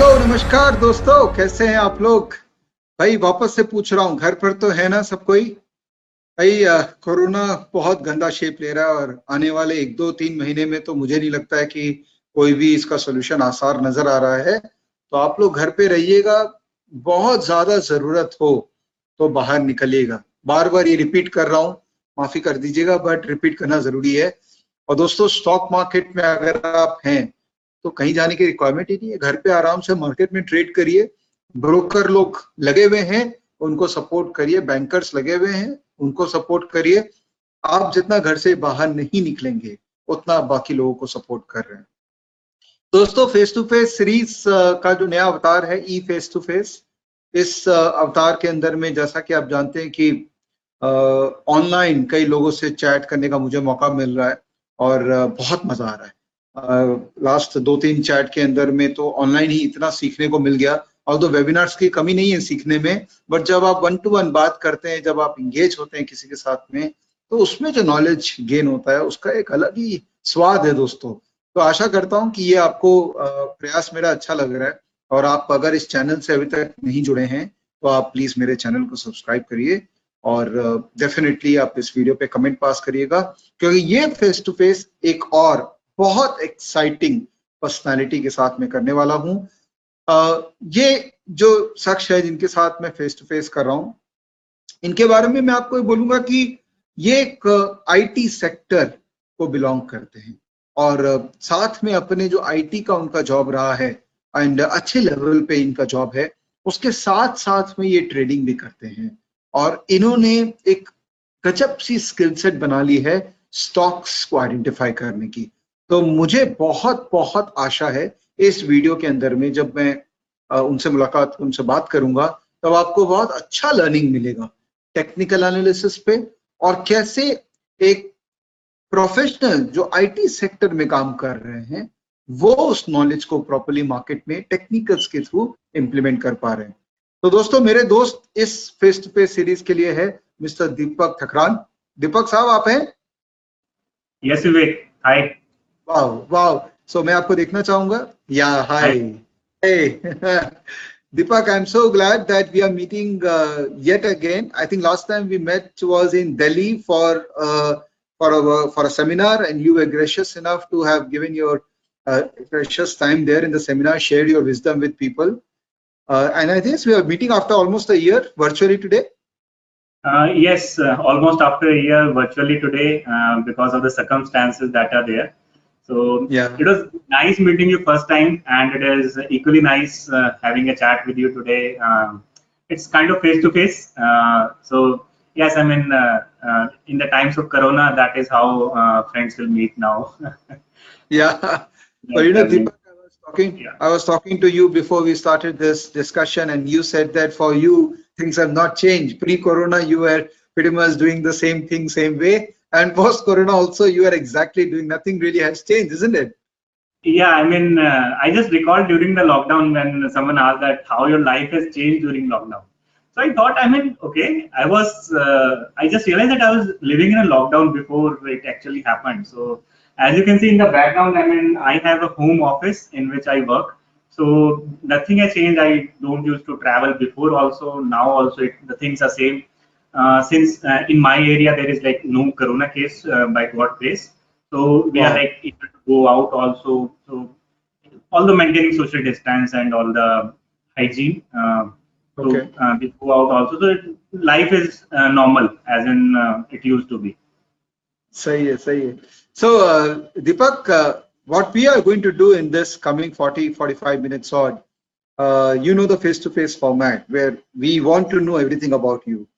Hello, नमस्कार दोस्तों, कैसे हैं आप लोग? भाई, वापस से पूछ रहा हूँ, घर पर तो है ना सब कोई? भाई कोरोना बहुत गंदा शेप ले रहा है और आने वाले एक दो तीन महीने में तो मुझे नहीं लगता है कि कोई भी इसका सोल्यूशन आसार नज़र आ रहा है। तो आप लोग घर पे रहिएगा, बहुत ज़्यादा ज़रूरत हो तो बाहर निकलिएगा। बार बार ये रिपीट कर रहा हूँ, माफ़ी कर दीजिएगा बट रिपीट करना ज़रूरी है। और दोस्तों स्टॉक मार्केट में अगर आप हैं तो कहीं जाने की रिक्वायरमेंट ही नहीं है। घर पे आराम से मार्केट में ट्रेड करिए। ब्रोकर लोग लगे हुए हैं, उनको सपोर्ट करिए। बैंकर्स लगे हुए हैं, उनको सपोर्ट करिए। आप जितना घर से बाहर नहीं निकलेंगे, उतना बाकी लोगों को सपोर्ट कर रहे हैं। दोस्तों फेस टू फेस सीरीज़ का जो नया अवतार है, ई फेस टू फेस इस अवतार के अंदर में जैसा कि आप जानते हैं कि ऑनलाइन कई लोगों से चैट करने का मुझे मौका मिल रहा है और बहुत मज़ा आ रहा है। लास्ट दो तीन चैट के अंदर में तो ऑनलाइन ही इतना सीखने को मिल गया। और तो वेबिनार्स की कमी नहीं है सीखने में बट जब आप वन टू वन बात करते हैं, जब आप इंगेज होते हैं किसी के साथ में तो उसमें जो नॉलेज गेन होता है, उसका एक अलग ही स्वाद है दोस्तों। तो आशा करता हूँ कि ये आपको प्रयास मेरा अच्छा लग रहा है। और आप अगर इस चैनल से अभी तक नहीं जुड़े हैं तो आप प्लीज़ मेरे चैनल को सब्सक्राइब करिए। और डेफिनेटली आप इस वीडियो पे कमेंट पास करिएगा। क्योंकि ये फेस टू फेस एक और बहुत एक्साइटिंग पर्सनालिटी के साथ में करने वाला हूँ। ये जो शख्स है जिनके साथ मैं फेस टू फेस कर रहा हूँ, इनके बारे में मैं आपको बोलूँगा कि ये एक आईटी सेक्टर को बिलोंग करते हैं। और साथ में अपने जो आईटी का उनका जॉब रहा है एंड अच्छे लेवल पे इनका जॉब है, उसके साथ साथ में ये ट्रेडिंग भी करते हैं। और इन्होंने एक गजब सी स्किल सेट बना ली है स्टॉक्स को आइडेंटिफाई करने की। तो मुझे बहुत बहुत आशा है इस वीडियो के अंदर में जब मैं उनसे मुलाकात उनसे बात करूँगा तब आपको बहुत अच्छा लर्निंग मिलेगा टेक्निकल एनालिसिस पे और कैसे एक प्रोफेशनल जो आईटी सेक्टर में काम कर रहे हैं वो उस नॉलेज को प्रॉपरली मार्केट में टेक्निकल्स के थ्रू इम्प्लीमेंट कर पा रहे हैं तो दोस्तों मेरे दोस्त इस फेस टू फेस सीरीज़ के लिए है मिस्टर दीपक ठकरान दीपक साहब आप हैं Yes, Vivek. Hi. वाह वाह सो मैं आपको देखना चाहूंगा या हाय hey Deepak, I'm so glad that we are meeting uh, yet again. I think last time we met was in Delhi for uh, for a for a seminar, and you were gracious enough to have given your uh, precious time there in the seminar, shared your wisdom with people. Uh, and I think we are meeting after almost a year virtually today. Uh, yes, uh, almost after a year virtually today uh, because of the circumstances that are there. So Yeah. it was nice meeting you first time, and it is equally nice uh, having a chat with you today. Um, it's kind of face to face. So yes, I mean, uh, uh, in the times of Corona, that is how uh, friends will meet now. Yeah. But you know, Deepak, I was talking, Yeah. I was talking to you before we started this discussion, and you said that for you things have not changed. Pre-corona, you were pretty much doing the same thing, same way, and post-corona also, you are exactly doing nothing. Really has changed, isn't it? Yeah, I mean, uh, I just recalled during the lockdown when someone asked that how your life has changed during lockdown. So I thought, I mean, okay, I was, uh, I just realized that I was living in a lockdown before it actually happened. So as you can see in the background, I mean, I have a home office in which I work. So nothing has changed. I don't used to travel before also. Now also it, the things are same. Uh, since uh, in my area there is like no corona case uh, by god grace so we are like able to go out also so all the maintaining social distance and all the hygiene okay. So, uh, we go out also. So it, life is uh, normal as in uh, it used to be. Say it, say. So uh, Deepak, what we are going to do in this coming 40, 45 minutes odd, you know the face-to-face format where we want to know everything about you.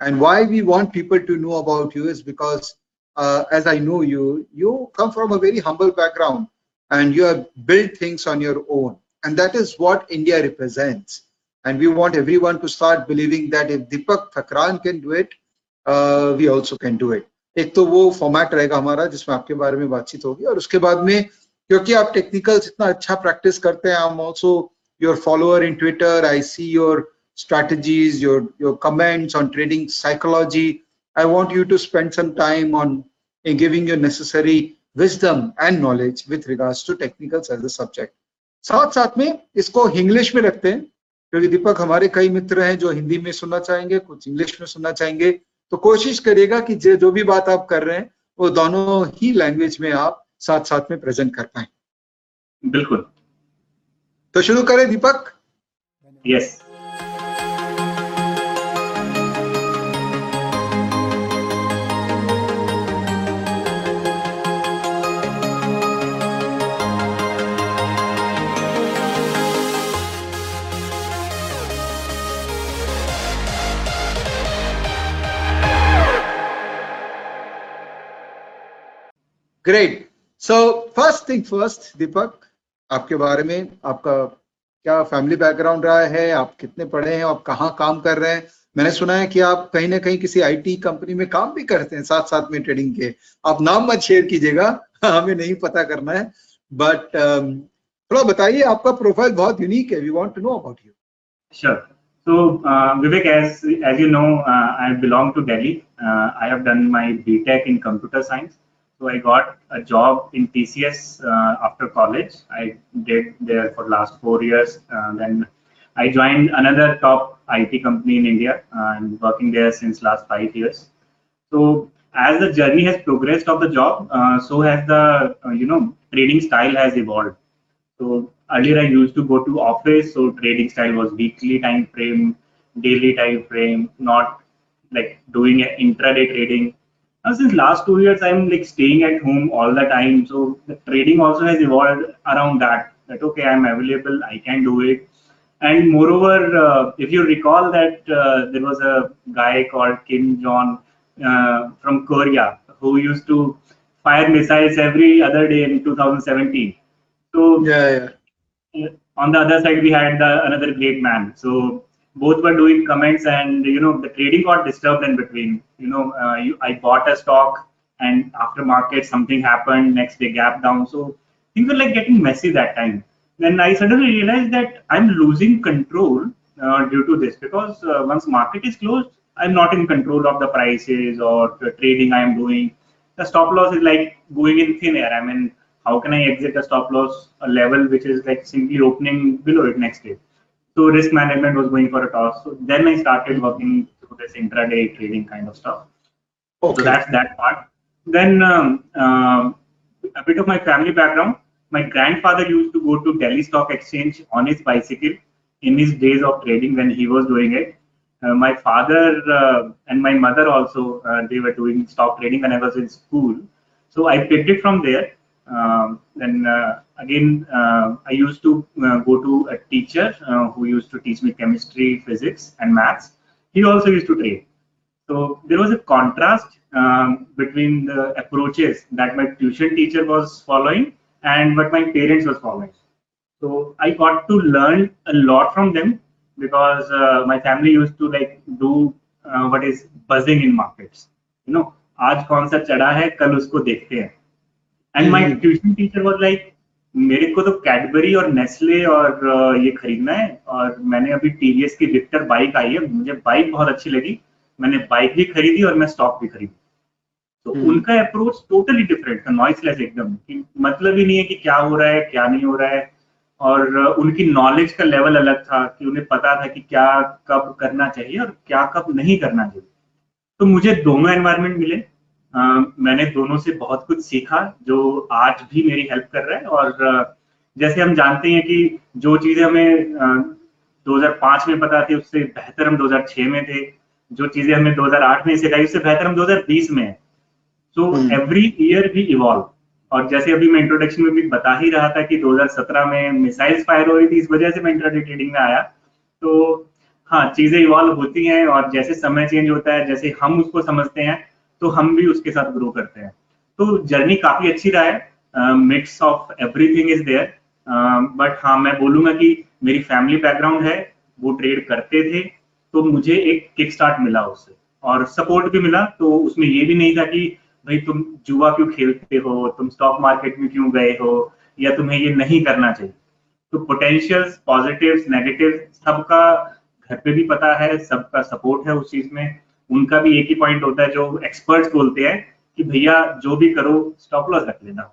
and why we want people to know about you is because uh, as i know you you come from a very humble background and you have built things on your own and that is what india represents and we want everyone to start believing that if deepak thakran can do it uh, we also can do it एक तो वो format रहेगा हमारा जिसमें आपके बारे में बातचीत होगी और उसके बाद में क्योंकि आप टेक्निकल्स इतना अच्छा प्रैक्टिस करते हैं I am also your follower in Twitter I see your strategies your your comments on trading psychology i want you to spend some time on in giving your necessary wisdom and knowledge with regards to technicals as a subject साथ साथ में इसको English में रखते हैं क्योंकि दीपक हमारे कई मित्र हैं जो हिंदी में सुनना चाहेंगे कुछ इंग्लिश में सुनना चाहेंगे तो कोशिश करिएगा कि जो जो भी बात आप कर रहे हैं वो दोनों ही लैंग्वेज में आप साथ साथ में प्रेजेंट कर पाए बिल्कुल तो शुरू करें Deepak yes great so first thing first Deepak आपके बारे में आपका क्या फैमिली बैकग्राउंड रहा है? आप कितने पढ़े हैं? आप कहाँ काम कर रहे हैं? मैंने सुना है कि आप कहीं ना कहीं किसी आईटी कंपनी में काम भी करते हैं साथ साथ में ट्रेडिंग के। आप नाम मत शेयर कीजिएगा हमें नहीं पता करना है। बट um, थोड़ा बताइए आपका प्रोफ़ाइल बहुत यूनिक है we want to know about you Sure. So, uh, Vivek, as as you know, uh, I belong to Delhi. Uh, I have done my BTech in. So I got a job in TCS uh, after college. I did there for last four years. Uh, then I joined another top IT company in India. I'm working there since last five years. So as the journey has progressed of the job, uh, so has the uh, you know trading style has evolved. So earlier I used to go to office, so trading style was weekly time frame, daily time frame, not like doing intraday trading. Now since last two years, I'm like staying at home all the time. So the trading also has evolved around that. That okay, I'm available, I can do it. And moreover, uh, if you recall that uh, there was a guy called Kim Jong uh, from Korea who used to fire missiles every other day in 2017. So yeah yeah on the other side we had the another great man so both were doing comments and you know the trading got disturbed in between. You know uh, you, i bought a stock and after market something happened next day gap down. So things were like getting messy that time. Then i suddenly realized that i'm losing control uh, due to this because uh, once market is closed i'm not in control of the prices or the trading i am doing. The stop loss is like going in thin air. I mean how can I exit a stop loss a level which is like simply opening below it next day? So risk management was going for a toss. So then I started working through this intraday trading kind of stuff. okay So that's that part. Then um, um, a bit of my family background. My grandfather used to go to Delhi Stock Exchange on his bicycle in his days of trading when he was doing it. Uh, my father uh, and my mother also uh, they were doing stock trading when I was in school. So I picked it from there. Um, then uh, again, uh, I used to uh, go to a teacher uh, who used to teach me chemistry, physics, and maths. He also used to trade. So there was a contrast um, between the approaches that my tuition teacher was following and what my parents was following. So I got to learn a lot from them because uh, my family used to like do uh, what is buzzing in markets. You know, आज कौन सा चढ़ा है कल उसको देखते हैं and hmm. Tuition teacher was like मेरे को तो कैडबरी और नेस्ले और ये खरीदना है और मैंने अभी टीवीएस की विक्टर बाइक आई है। मुझे बाइक बहुत अच्छी लगी। मैंने बाइक भी खरीदी और मैं स्टॉक भी खरीदी. तो हम्म। उनका अप्रोच टोटली डिफरेंट था नॉइसलेस एकदम। कि मतलब ही नहीं है कि क्या हो रहा है क्या नहीं हो रहा है। और उनकी नॉलेज का लेवल अलग था कि उन्हें पता था कि क्या कब करना चाहिए और क्या कब नहीं करना चाहिए। तो मुझे दोनों एनवायरमेंट मिले। मैंने दोनों से बहुत कुछ सीखा जो आज भी मेरी हेल्प कर रहा है और जैसे हम जानते हैं कि जो चीज़ें हमें अ, 2005 में पता थी उससे बेहतर हम 2006 में थे। जो चीज़ें हमें 2008 में सिखाई उससे बेहतर हम 2020 में है। सो। एवरी ईयर भी इवॉल्व और जैसे अभी मैं इंट्रोडक्शन में भी बता ही रहा था कि 2017 में मिसाइल्स फायर हो रही थी इस वजह से मैं इंट्राडे ट्रेडिंग में आया। तो हाँ चीज़ें इवॉल्व होती हैं और जैसे समय चेंज होता है जैसे हम उसको समझते हैं तो हम भी उसके साथ ग्रो करते हैं। तो जर्नी काफ़ी अच्छी रहा है। Mix of everything is there but हाँ मैं बोलूँगा कि मेरी फैमिली बैकग्राउंड है, वो ट्रेड करते थे तो मुझे एक किक स्टार्ट मिला उससे। और सपोर्ट भी मिला तो उसमें ये भी नहीं था कि भाई तुम जुआ क्यों खेलते हो, तुम स्टॉक मार्केट में क्यों गए हो, या तुम्हें ये नहीं करना चाहिए। तो पोटेंशियल्स पॉजिटिव्स नेगेटिव सबका घर पे भी पता है, सबका सपोर्ट है उस चीज़ में। उनका भी एक ही पॉइंट होता है जो एक्सपर्ट्स बोलते हैं कि भैया जो भी करो स्टॉप लॉस रख लेना।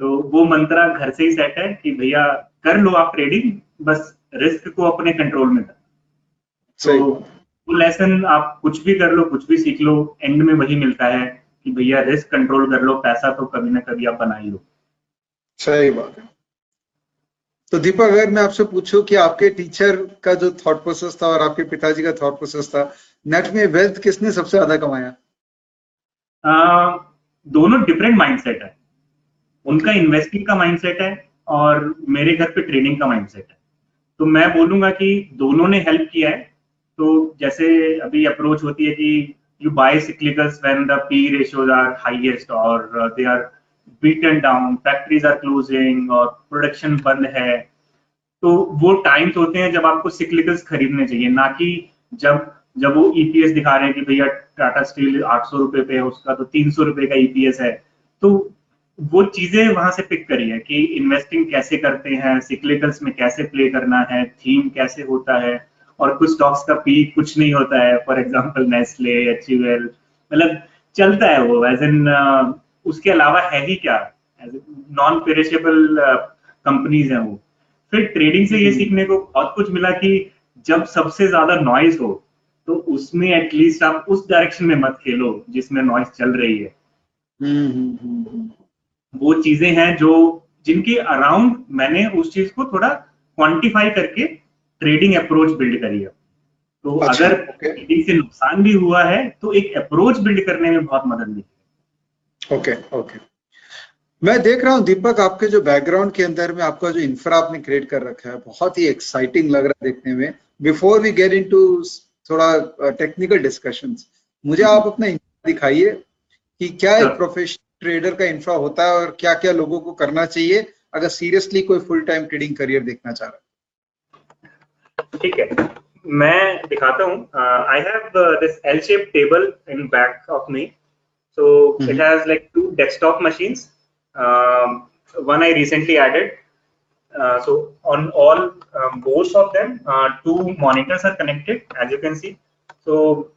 तो वो मंत्रा घर से ही सेट है कि भैया कर लो आप ट्रेडिंग बस रिस्क को अपने कंट्रोल में कर सही। तो वो लेसन आप कुछ भी कर लो कुछ भी सीख लो एंड में वही मिलता है कि भैया रिस्क कंट्रोल कर लो पैसा तो कभी ना कभी आप बना ही लो सही बात है। तो दीपक अगर मैं आपसे पूछूँ कि आपके टीचर का जो थॉट प्रोसेस था और आपके पिताजी का थॉट प्रोसेस था नेट में वेल्थ किसने सबसे ज़्यादा कमाया? आ, दोनों डिफरेंट माइंडसेट है। उनका इन्वेस्टिंग का माइंडसेट है और मेरे घर पे ट्रेडिंग का माइंडसेट है। तो मैं बोलूँगा कि दोनों ने हेल्प किया है। तो जैसे अभी अप्रोच होती है कि you buy when the P ratios are highest or uh, they are beaten down, factories are closing और प्रोडक्शन बंद है। तो वो टाइम्स होते हैं जब आपको सिक्लिकल्स खरीदने चाहिए ना कि जब जब वो ईपीएस दिखा रहे हैं कि भैया टाटा स्टील 800 रुपए पे है उसका तो 300 रुपए का ईपीएस है। तो वो चीज़ें वहाँ से पिक करी है कि इन्वेस्टिंग कैसे करते हैं सिक्लिकल्स में कैसे प्ले करना है थीम कैसे होता है और कुछ स्टॉक्स का पी कुछ नहीं होता है। फॉर एग्जांपल नेस्ले एच मतलब चलता है वो एज इन उसके अलावा है ही क्या नॉन पेरिशेबल कंपनीज़ हैं वो। फिर ट्रेडिंग से ये। सीखने को बहुत कुछ मिला कि जब सबसे ज़्यादा नॉइज़ हो तो उसमें एटलीस्ट आप उस डायरेक्शन में मत खेलो जिसमें नॉइज़ चल रही है। हम्म, हम्म, हम्म। वो चीज़ें हैं जो जिनके अराउंड मैंने उस चीज़ को थोड़ा क्वांटिफाई करके ट्रेडिंग अप्रोच बिल्ड करी है। तो अच्छा, अगर ट्रेडिंग से नुकसान भी हुआ है तो एक अप्रोच बिल्ड करने में बहुत मदद मिली। ओके ओके मैं देख रहा हूँ दीपक आपके जो बैकग्राउंड के अंदर में आपका जो इंफ्रा आपने क्रिएट कर रखा है बहुत ही एक्साइटिंग लग रहा है देखने में। बिफोर वी गेट इनटू थोड़ा टेक्निकल डिस्कशंस मुझे आप अपना इंफ्रा दिखाइए कि क्या एक प्रोफेशनल ट्रेडर का इंफ्रा होता है और क्या क्या लोगों को करना चाहिए अगर सीरियसली कोई फुल टाइम ट्रेडिंग करियर देखना चाह रहा है। ठीक है मैं दिखाता हूँ। I have this L shape table in back of me so it Mhm. has like two desktop machines. Um, one i recently added. Uh, so on all um, both of them uh, two monitors are connected as you can see. So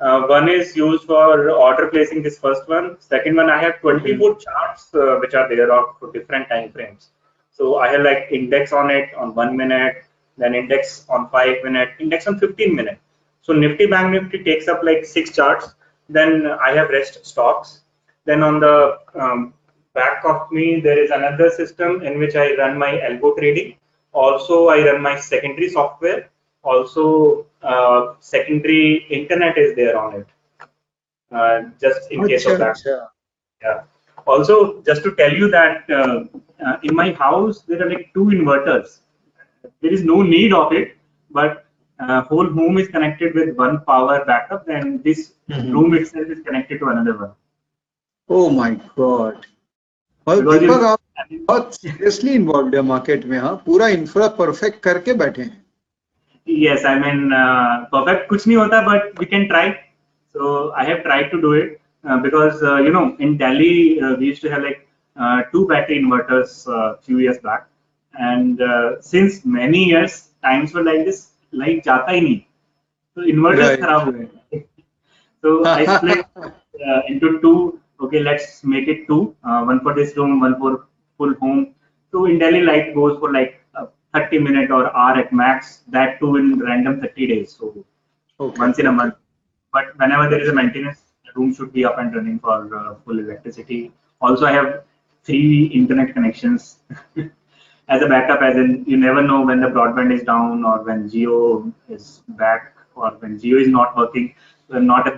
uh, one is used for order placing this first one. Second one i have 24 charts uh, which are there of different time frames. So i have like index on it on one minute then index on five minute index on 15 minute. So nifty bank nifty takes up like six charts then I have REST stocks. Then on the um, back of me, there is another system in which I run my algo trading. Also, I run my secondary software. Also, uh, secondary internet is there on it. Uh, just in oh, case sure, of that. Sure. Yeah. Also, just to tell you that uh, uh, in my house there are like two inverters. There is no need of it, but uh, whole home is connected with one power backup and this Mhm. room itself is connected to another one oh my god और Because Deepak you- आप बहुत seriously involve है market में हाँ पूरा infra perfect करके बैठे हैं yes i mean uh, perfect kuch nahi hota but we can try so i have tried to do it uh, because uh, you know in delhi uh, we used to have like uh, two battery inverters uh, few years back and uh, since many years times were like this light jata hi nahi so inverters Right. kharab hue hain. so i split uh, into two. Okay let's make it two. Uh, one for this room one for full home. So in delhi light goes for like uh, 30 minute or hour at max. That too in random 30 days. So Okay. once in a month. But whenever there is a maintenance the room should be up and running for uh, full electricity. Also i have three internet connections as a backup as in you never know when the broadband is down or when geo is back or when geo is not working. So i'm not a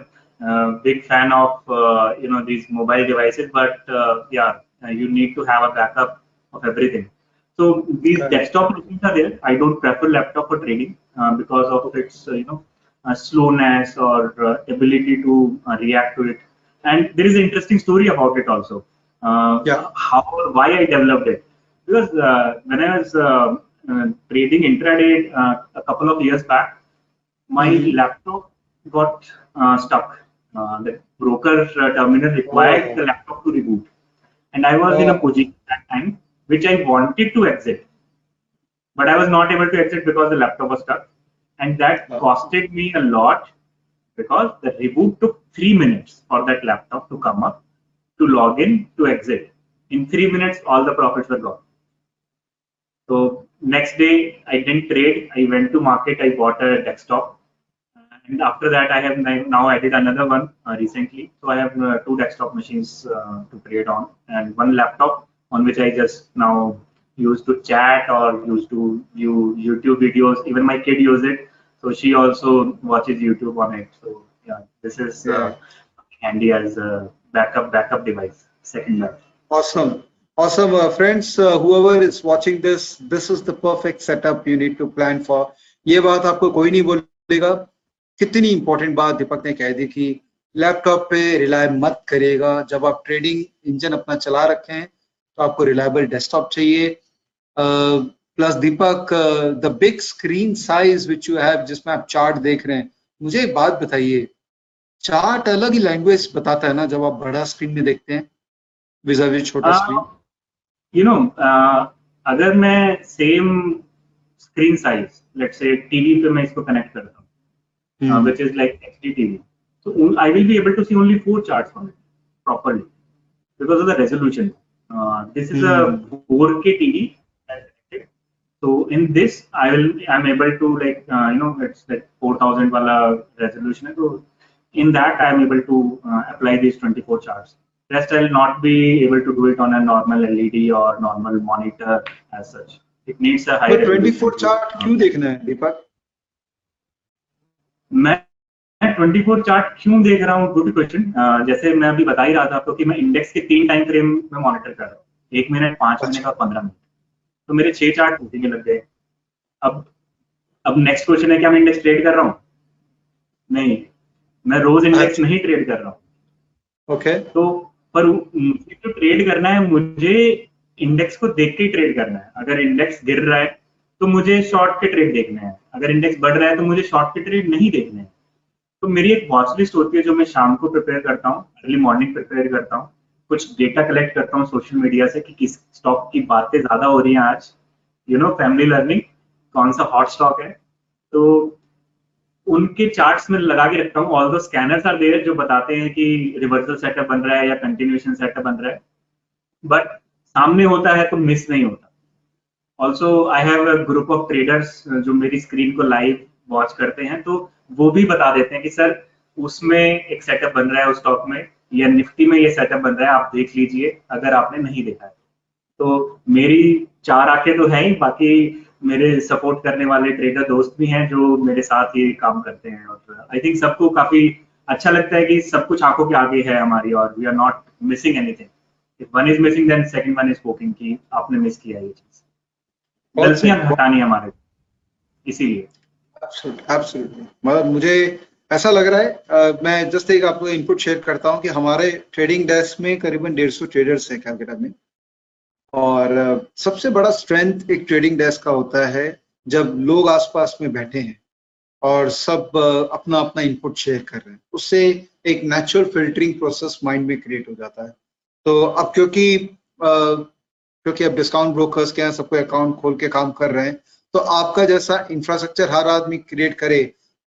uh, big fan of uh, you know these mobile devices but uh, yeah uh, you need to have a backup of everything. So these Correct. desktop machines are there. I don't prefer laptop for trading uh, because of its uh, you know uh, slowness or uh, ability to uh, react to it. And there is an interesting story about it also. Uh, Yeah. how or why i developed it because uh, when i was uh, uh, trading intraday uh, a couple of years back my Mhm. laptop got uh, stuck. Uh, the broker uh, terminal required Oh. the laptop to reboot, and I was in a Oh. position at that time which I wanted to exit, but I was not able to exit because the laptop was stuck, and that Oh. costed me a lot because the reboot took three minutes for that laptop to come up, to log in, to exit. in three minutes all the profits were gone so next day i didn't trade. I went to market. I bought a desktop. And after that i have now added another one uh, recently. So i have uh, two desktop machines uh, to trade on and one laptop on which i just now use to chat or use to view youtube videos. Even my kid use it. So she also watches youtube on it. So yeah this is uh, handy as a backup backup device second laptop Awesome. Awesome. Uh, friends, uh, whoever is watching this, this is the perfect setup you need to plan for. ये बात आपको कोई नहीं बोलेगा। कितनी important बात दीपक ने कह दी कि लैपटॉप पे रिलाय मत करेगा जब आप ट्रेडिंग इंजन अपना चला रखे हैं तो आपको रिलायबल डेस्कटॉप चाहिए। Plus Deepak the big screen size which you have जिसमें आप चार्ट देख रहे हैं मुझे एक बात बताइए। चार्ट अलग ही लैंग्वेज बताता है ना जब आप बड़ा स्क्रीन में देखते हैं विजावी छोटा स्क्रीन यू नो uh, अगर मैं same screen size let's say TV पे मैं इसको कनेक्ट करता हूँ हम्म। which is like HD TV. So on- I will be able to see only four charts on it properly because of the resolution. Uh, this is a 4K TV. So in this, I will I'm able to like uh, you know it's like 4000 wala resolution. So in that, I'm able to uh, apply these 24 charts. Rest I'll not be able to do it on a normal LED or normal monitor as such. It needs a high. तो 24 resolution. Chart क्यों देखना है दीपक मैं 24 chart क्यों देख रहा हूँ good question जैसे मैं अभी बता ही रहा था आपको कि मैं इंडेक्स के तीन टाइम फ्रेम में मॉनिटर कर रहा हूँ एक मिनट पाँच। मिनट और पंद्रह मिनट तो मेरे छह चार्ट उठने लग गए अब अब नेक्स्ट क्वेश्चन है क्या मैं इंडेक्स ट्रेड कर रहा हूँ नहीं मैं रोज इंडेक्स अच्छा। नहीं ट्रेड कर रहा हूँ ओके तो पर जो ट्रेड करना है, मुझे इंडेक्स को देख के ट्रेड करना है। अगर इंडेक्स गिर रहा है तो मुझे शॉर्ट के ट्रेड देखने हैं। अगर इंडेक्स बढ़ रहा है तो मुझे शॉर्ट के ट्रेड नहीं देखने हैं। तो मेरी एक वॉच लिस्ट होती है, जो मैं शाम को प्रिपेयर करता हूँ अर्ली मॉर्निंग प्रिपेयर करता हूँ। कुछ डेटा कलेक्ट करता हूँ सोशल मीडिया से कि किस स्टॉक की बातें ज़्यादा हो रही हैं आज। यू नो फैमिली लर्निंग कौन सा हॉट स्टॉक है? तो उनके चार्ट्स में लगा के रखता हूँ। ऑल दो स्कैनर्स आर देयर जो बताते हैं कि रिवर्सल सेटअप बन रहा है या कंटिन्यूएशन सेटअप बन रहा है। बट सामने होता है तो मिस नहीं होता। Also I have a group of traders जो मेरी स्क्रीन को लाइव वॉच करते हैं। तो वो भी बता देते हैं कि, सर, उसमें एक सेटअप बन रहा है उस स्टॉक में, या निफ्टी में ये सेटअप बन रहा है, आप देख लीजिए, अगर आपने नहीं देखा है। तो मेरी चार आँखें तो है ही, बाकी मेरे सपोर्ट करने वाले ट्रेडर दोस्त भी हैं जो मेरे साथ ये काम करते हैं और आई थिंक सबको काफ़ी अच्छा लगता है कि सब कुछ आँखों के आगे है हमारी और we are not missing anything if one is missing then second one is speaking कि आपने मिस किया ये चीज़। गलतियाँ। हटानी हमारे। इसीलिए। एब्सोल्युटली मतलब मुझे ऐसा लग रहा है अ, मैं जस्ट एक आपको इनपुट शेयर करता हूँ कि हमारे ट्रेडिंग डेस्क में करीबन डेढ़ सौ ट्रेडर्स हैं कैलकाटा में। और सबसे बड़ा स्ट्रेंथ एक ट्रेडिंग डेस्क का होता है जब लोग आसपास में बैठे हैं और सब अपना अपना इनपुट शेयर कर रहे हैं। उससे एक नेचुरल फिल्टरिंग प्रोसेस माइंड में क्रिएट हो जाता है। तो अब क्योंकि क्योंकि अब डिस्काउंट ब्रोकर्स के यहाँ सबको अकाउंट खोल के काम कर रहे हैं तो आपका जैसा इंफ्रास्ट्रक्चर हर आदमी क्रिएट करे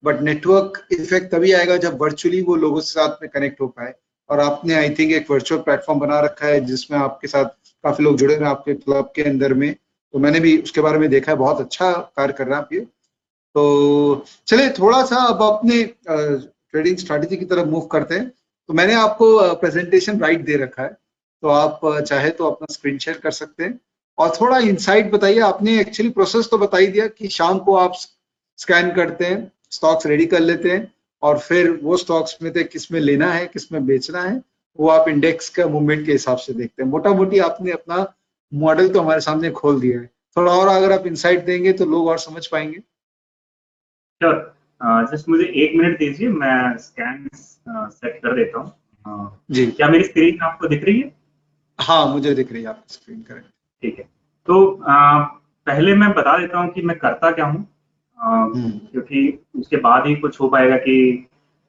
बट नेटवर्क इफ़ेक्ट तभी आएगा जब वर्चुअली वो लोगों के साथ में कनेक्ट हो पाए। और आपने आई थिंक एक वर्चुअल प्लेटफॉर्म बना रखा है जिसमें आपके साथ काफ़ी लोग जुड़े हुए हैं आपके क्लब के अंदर में। तो मैंने भी उसके बारे में देखा है, बहुत अच्छा कार्य कर रहे हैं आप ये। तो चलिए थोड़ा सा अब अपने ट्रेडिंग स्ट्रैटेजी की तरफ़ मूव करते हैं। तो मैंने आपको प्रेजेंटेशन राइट दे रखा है। तो आप चाहे तो अपना स्क्रीन शेयर कर सकते हैं। और थोड़ा इंसाइट बताइए, आपने एक्चुअली प्रोसेस तो बता ही दिया कि शाम को आप स्कैन करते हैं स्टॉक्स रेडी कर लेते हैं। और फिर वो स्टॉक्स में से किसमें लेना है किसमें बेचना है वो आप इंडेक्स का मूवमेंट के हिसाब से देखते हैं। मोटा मोटी आपने अपना मॉडल तो हमारे सामने खोल दिया है। थोड़ा और अगर आप इंसाइट देंगे तो लोग और समझ पाएँगे। श्योर जस्ट मुझे एक मिनट दीजिए मैं स्कैन सेट कर देता हूँ। जी। क्या मेरी स्क्रीन आपको दिख रही है? हाँ मुझे दिख रही है आपकी स्क्रीन करेक्ट ठीक है। तो अ, पहले मैं बता देता हूँ कि मैं करता क्या हूँ। क्योंकि उसके बाद ही कुछ हो पाएगा कि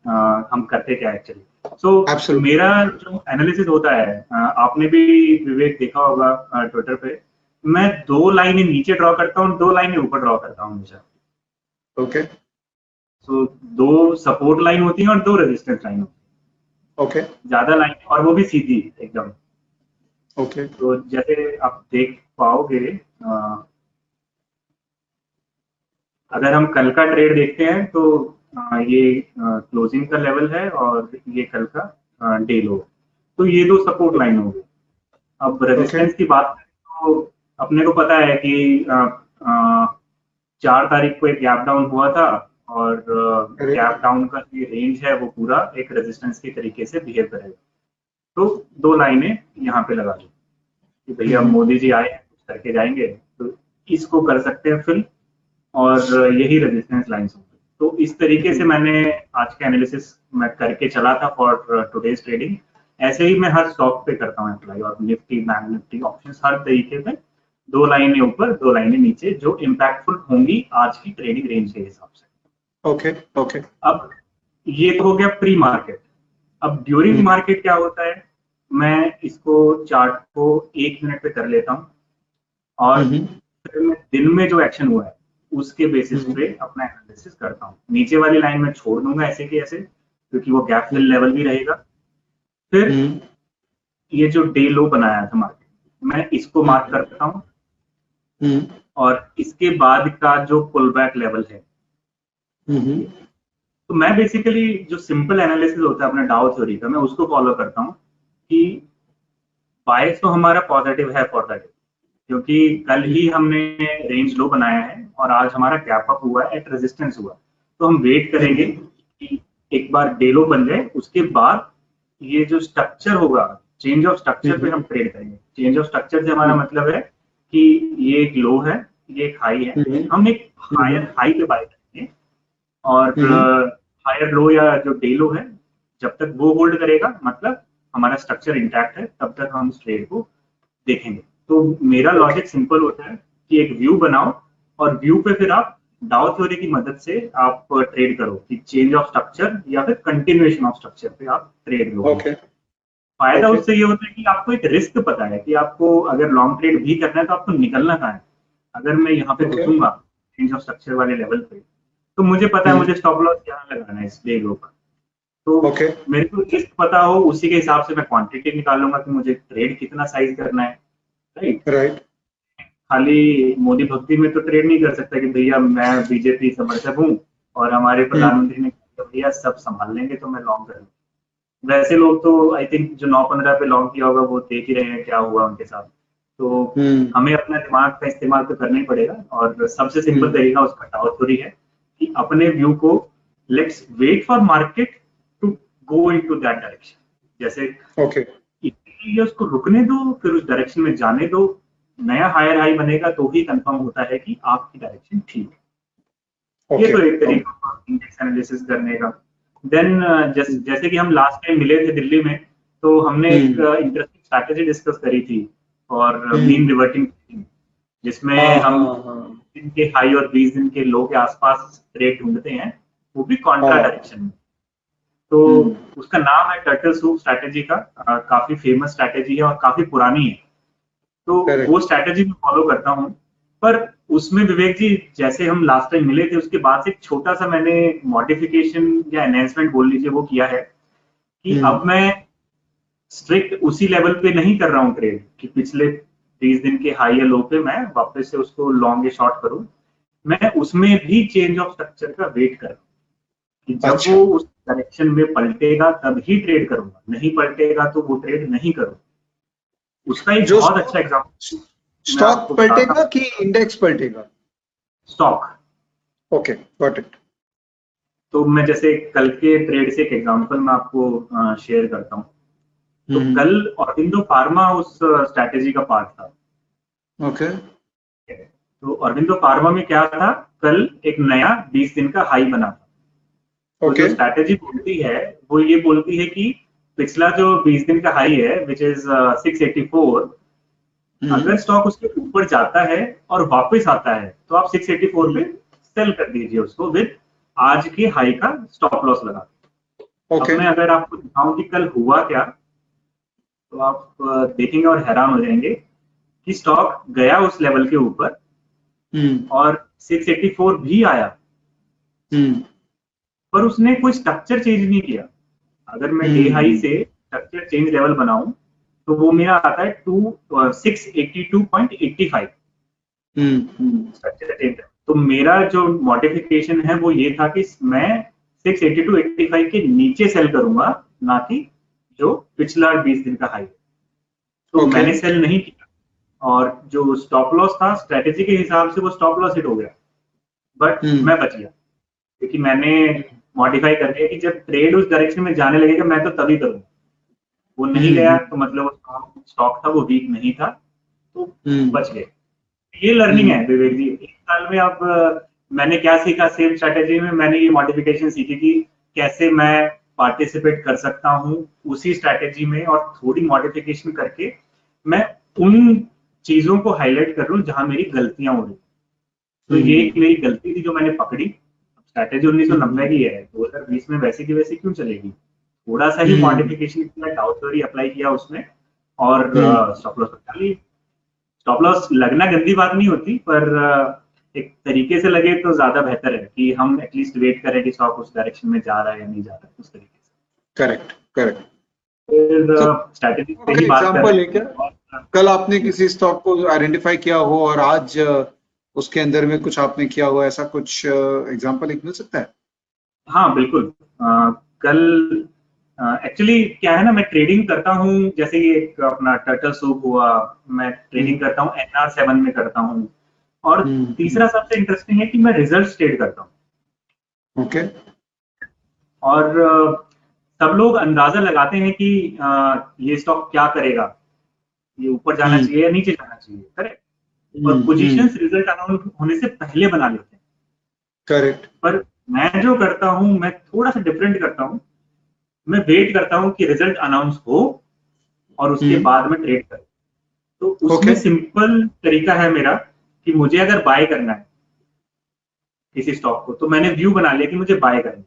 अ, हम करते क्या एक्चुअली सो Absolutely. मेरा जो एनालिसिस होता है आपने भी विवेक देखा होगा ट्विटर पे। मैं दो लाइनें नीचे ड्रॉ करता हूँ दो लाइनें ऊपर ड्रॉ करता हूँ हमेशा। ओके सो दो सपोर्ट लाइन होती है और दो रेजिस्टेंस लाइन होती है। ओके है ज़्यादा लाइन और वो भी सीधी एकदम। Okay okay. तो जैसे आप देख पाओगे अगर हम कल का ट्रेड देखते हैं तो ये क्लोजिंग का लेवल है और ये कल का डे लो तो ये दो सपोर्ट लाइन हो गई अब रेजिस्टेंस की बात तो अपने को पता है कि चार तारीख को एक गैप डाउन हुआ था और। गैप डाउन का जो रेंज है वो पूरा एक रेजिस्टेंस के तरीके से बिहेव करेगा। तो दो लाइनें यहाँ पे लगा दो कि भैया हम्म। मोदी जी आए कुछ करके जाएँगे तो इसको कर सकते हैं फिल। और यही रेजिस्टेंस लाइंस होंगी। तो इस तरीके से मैंने आज का एनालिसिस मैं करके चला था फॉर टुडेज ट्रेडिंग ऐसे ही मैं हर स्टॉक पे करता हूँ अप्लाई और निफ्टी बैंक निफ्टी ऑप्शन हर तरीके पे। दो लाइनें ऊपर दो लाइनें नीचे जो इम्पैक्टफुल होंगी आज की ट्रेडिंग रेंज के हिसाब से। ओके ओके अब ये तो हो गया प्री मार्केट अब ड्यूरिंग। मार्केट क्या होता है? मैं इसको चार्ट को एक मिनट पे कर लेता हूँ। और मैं दिन में जो एक्शन हुआ है उसके बेसिस हम्म। पे अपना एनालिसिस करता हूँ। नीचे वाली लाइन में छोड़ दूँगा ऐसे के ऐसे क्योंकि वो गैप फिल लेवल भी रहेगा। फिर हम्म, ये जो डे लो बनाया था मार्केट मैं इसको मार्क करता हूँ। हम्म, और इसके बाद का जो पुल बैक लेवल है हम्म, तो मैं बेसिकली जो सिंपल एनालिसिस होता है अपने डाउ थ्योरी का मैं उसको फॉलो करता हूँ कि बायस तो हमारा पॉजिटिव है फॉर दैट क्योंकि कल ही हमने रेंज लो बनाया है और आज हमारा गैप अप हुआ है एट रेजिस्टेंस हुआ तो हम वेट करेंगे कि एक बार डे लो बन जाए उसके बाद ये जो स्ट्रक्चर होगा चेंज ऑफ़ स्ट्रक्चर पे हम ट्रेड करेंगे चेंज ऑफ़ स्ट्रक्चर से हमारा मतलब है कि ये एक लो है ये एक हाई है हम्म। हम एक हायर हाई पे बाय करेंगे और हम्म। हायर लो या जो डे लो है जब तक वो होल्ड करेगा मतलब हमारा स्ट्रक्चर इंटैक्ट है तब तक हम इस ट्रेड को देखेंगे तो मेरा लॉजिक सिंपल होता है कि एक व्यू बनाओ और व्यू पे फिर आप डाउ थ्योरी की मदद से आप ट्रेड करो कि चेंज ऑफ़ स्ट्रक्चर या फिर कंटिन्यूएशन ऑफ़ स्ट्रक्चर पे आप ट्रेड लो ओके फ़ायदा Okay. उससे ये होता है कि आपको एक रिस्क पता है कि आपको अगर लॉन्ग ट्रेड भी करना है तो आपको निकलना कहाँ है अगर मैं यहाँ पे Okay. घुसूँगा चेंज ऑफ़ स्ट्रक्चर वाले लेवल पे तो मुझे पता है हम्म। मुझे स्टॉप लॉस यहाँ लगाना है इस डे लो पर तो ओके मेरे को रिस्क पता हो उसी के हिसाब से मैं क्वांटिटी निकालूँगा कि मुझे ट्रेड कितना साइज़ करना है राइट राइट खाली मोदी भक्ति में तो ट्रेड नहीं कर सकता कि भैया मैं बीजेपी समर्थक हूँ और हमारे प्रधानमंत्री ने कहा, भैया सब संभाल लेंगे तो मैं लॉन्ग करूँ वैसे लोग तो आई थिंक जो नौ पंद्रह पे लॉन्ग किया होगा वो देख ही रहे हैं क्या हुआ उनके साथ। तो हम्म, हमें अपना दिमाग का इस्तेमाल तो करना ही पड़ेगा और सबसे सिंपल हम्म। तरीका उसका डाउ थ्योरी है कि अपने व्यू को let's wait for market to go into that direction जैसे ओके इसलिए उसको रुकने दो फिर उस डायरेक्शन में जाने दो नया हायर हाई बनेगा तो ही कंफर्म होता है कि आपकी डायरेक्शन ठीक है ये तो एक तरीका इंडेक्स एनालिसिस करने का देन जैसे जैसे कि हम लास्ट टाइम मिले थे दिल्ली में तो हमने एक। इंटरेस्टिंग स्ट्रैटेजी डिस्कस करी थी और। मीन रिवर्टिंग जिसमें हाँ, हम हाँ, हाँ। दिन के हाई और 20 दिन के लो के आसपास रेट ढूंढते हैं वो भी कॉन्ट्रा हाँ। डायरेक्शन में तो हम्म। उसका नाम है टर्टल सूप स्ट्रैटेजी का अ, काफ़ी फ़ेमस स्ट्रैटेजी है और काफ़ी पुरानी है तो Correct. वो स्ट्रैटेजी मैं फॉलो करता हूँ पर उसमें विवेक जी जैसे हम लास्ट टाइम मिले थे उसके बाद से एक छोटा सा मैंने मॉडिफिकेशन या एनहेंसमेंट बोल लीजिए वो किया है कि हम्म। अब मैं स्ट्रिक्ट उसी लेवल पे नहीं कर रहा हूँ ट्रेड कि पिछले तीस दिन के हाई या लो पे मैं वापस से उसको लॉन्ग या शॉर्ट करूँ मैं उसमें भी चेंज ऑफ़ स्ट्रक्चर का वेट कर रहा हूँ कि जब अच्छा। वो उस डायरेक्शन में पलटेगा तब ही ट्रेड करूँगा। नहीं पलटेगा तो वो ट्रेड नहीं करूँगा। उसका एक बहुत अच्छा एग्ज़ाम्पल स्टॉक पलटेगा कि इंडेक्स पलटेगा? स्टॉक ओके गॉट इट तो मैं जैसे कल के ट्रेड से एक एग्जांपल मैं आपको शेयर करता हूँ। तो हम्म। कल ऑरबिंदो फार्मा उस स्ट्रैटेजी का पार्ट था। ओके तो ऑरबिंदो फार्मा में क्या था? कल एक नया 20 दिन का हाई बना था। तो ओके जो स्ट्रैटेजी बोलती है वो ये बोलती है कि पिछला जो 20 दिन का हाई है विच इज़ 684 हम्म। अगर स्टॉक उसके ऊपर जाता है और वापस आता है तो आप 684 में सेल कर दीजिए उसको विद आज के हाई का स्टॉप लॉस लगा। ओके अब मैं अगर आपको दिखाऊँ कि कल हुआ क्या तो आप देखेंगे और हैरान हो जाएँगे कि स्टॉक गया उस लेवल के ऊपर हम्म, और 684 भी आया। हम्म, पर उसने कोई स्ट्रक्चर चेंज नहीं किया। अगर मैं डे हम्म। हाई से स्ट्रक्चर चेंज लेवल बनाऊँ तो वो मेरा आता है two six eighty two point eighty five हम्म। हम्म तो मेरा जो मॉडिफिकेशन है वो ये था कि मैं 682 टू 85 के नीचे सेल करूँगा ना कि जो पिछला 20 दिन का हाई तो Okay. मैंने सेल नहीं किया। और जो स्टॉप लॉस था स्ट्रेटेजी के हिसाब से वो स्टॉप लॉस हिट हो गया। बट हम्म। मैं बच गया। क्योंकि मैंने मॉडिफाई कर दिया कि जब ट्रेड उस डायरेक्शन में जाने लगेगा मैं तो तभी करूँगा वो नहीं हम्म। गया तो मतलब स्टॉक था वो वीक नहीं था तो हम्म। बच गए। ये लर्निंग है विवेक जी। एक साल में आप मैंने क्या सीखा? सेम स्ट्रेटेजी में मैंने ये मॉडिफिकेशन सीखी कि कैसे मैं पार्टिसिपेट कर सकता हूँ उसी स्ट्रेटेजी में और थोड़ी मॉडिफिकेशन करके मैं उन चीज़ों को हाईलाइट कर रहा हूँ जहाँ मेरी गलतियाँ हो रही तो हम्म। ये एक मेरी गलती थी जो मैंने पकड़ी। स्ट्रेटेजी उन्नीस सौ नब्बे की है। दो हज़ार बीस में वैसे की वैसे क्यों चलेगी? थोड़ा सा ही। मॉडिफिकेशन किया डाउट थ्योरी अप्लाई किया उसमें और। स्टॉप लॉस बता ली स्टॉप लॉस लगना गंदी बात नहीं होती पर एक तरीके से लगे तो ज़्यादा बेहतर है कि हम एटलीस्ट वेट करें कि स्टॉक उस डायरेक्शन में जा रहा है या नहीं जा रहा है उस तरीके से। करेक्ट करेक्ट स्ट्रैटेजी पे ही बात करें कल आपने किसी स्टॉक को आइडेंटिफाई किया हो और आज अ, उसके अंदर में कुछ आपने किया हुआ ऐसा कुछ एग्जांपल एक मिल सकता है? हाँ बिल्कुल। अ, कल एक्चुअली क्या है ना मैं ट्रेडिंग करता हूँ। जैसे ये एक अपना टर्टल सूप हुआ मैं ट्रेडिंग करता हूँ एनआर सेवन में करता हूँ। और हम्म। तीसरा सबसे इंटरेस्टिंग है कि मैं रिज़ल्ट ट्रेड करता हूँ। ओके और सब लोग अंदाज़ा लगाते हैं कि ये स्टॉक क्या करेगा? ये ऊपर जाना हम्म। चाहिए या नीचे जाना चाहिए करेक्ट और पोजीशंस रिज़ल्ट अनाउंस होने से पहले बना लेते हैं। करेक्ट पर मैं जो करता हूँ मैं थोड़ा सा डिफरेंट करता हूँ। मैं वेट करता हूँ कि रिज़ल्ट अनाउंस हो और उसके हम्म। बाद में ट्रेड करूँ। तो उसमें. सिंपल तरीका है मेरा कि मुझे अगर बाय करना है किसी स्टॉक को तो मैंने व्यू बना लिया कि मुझे बाय करना है।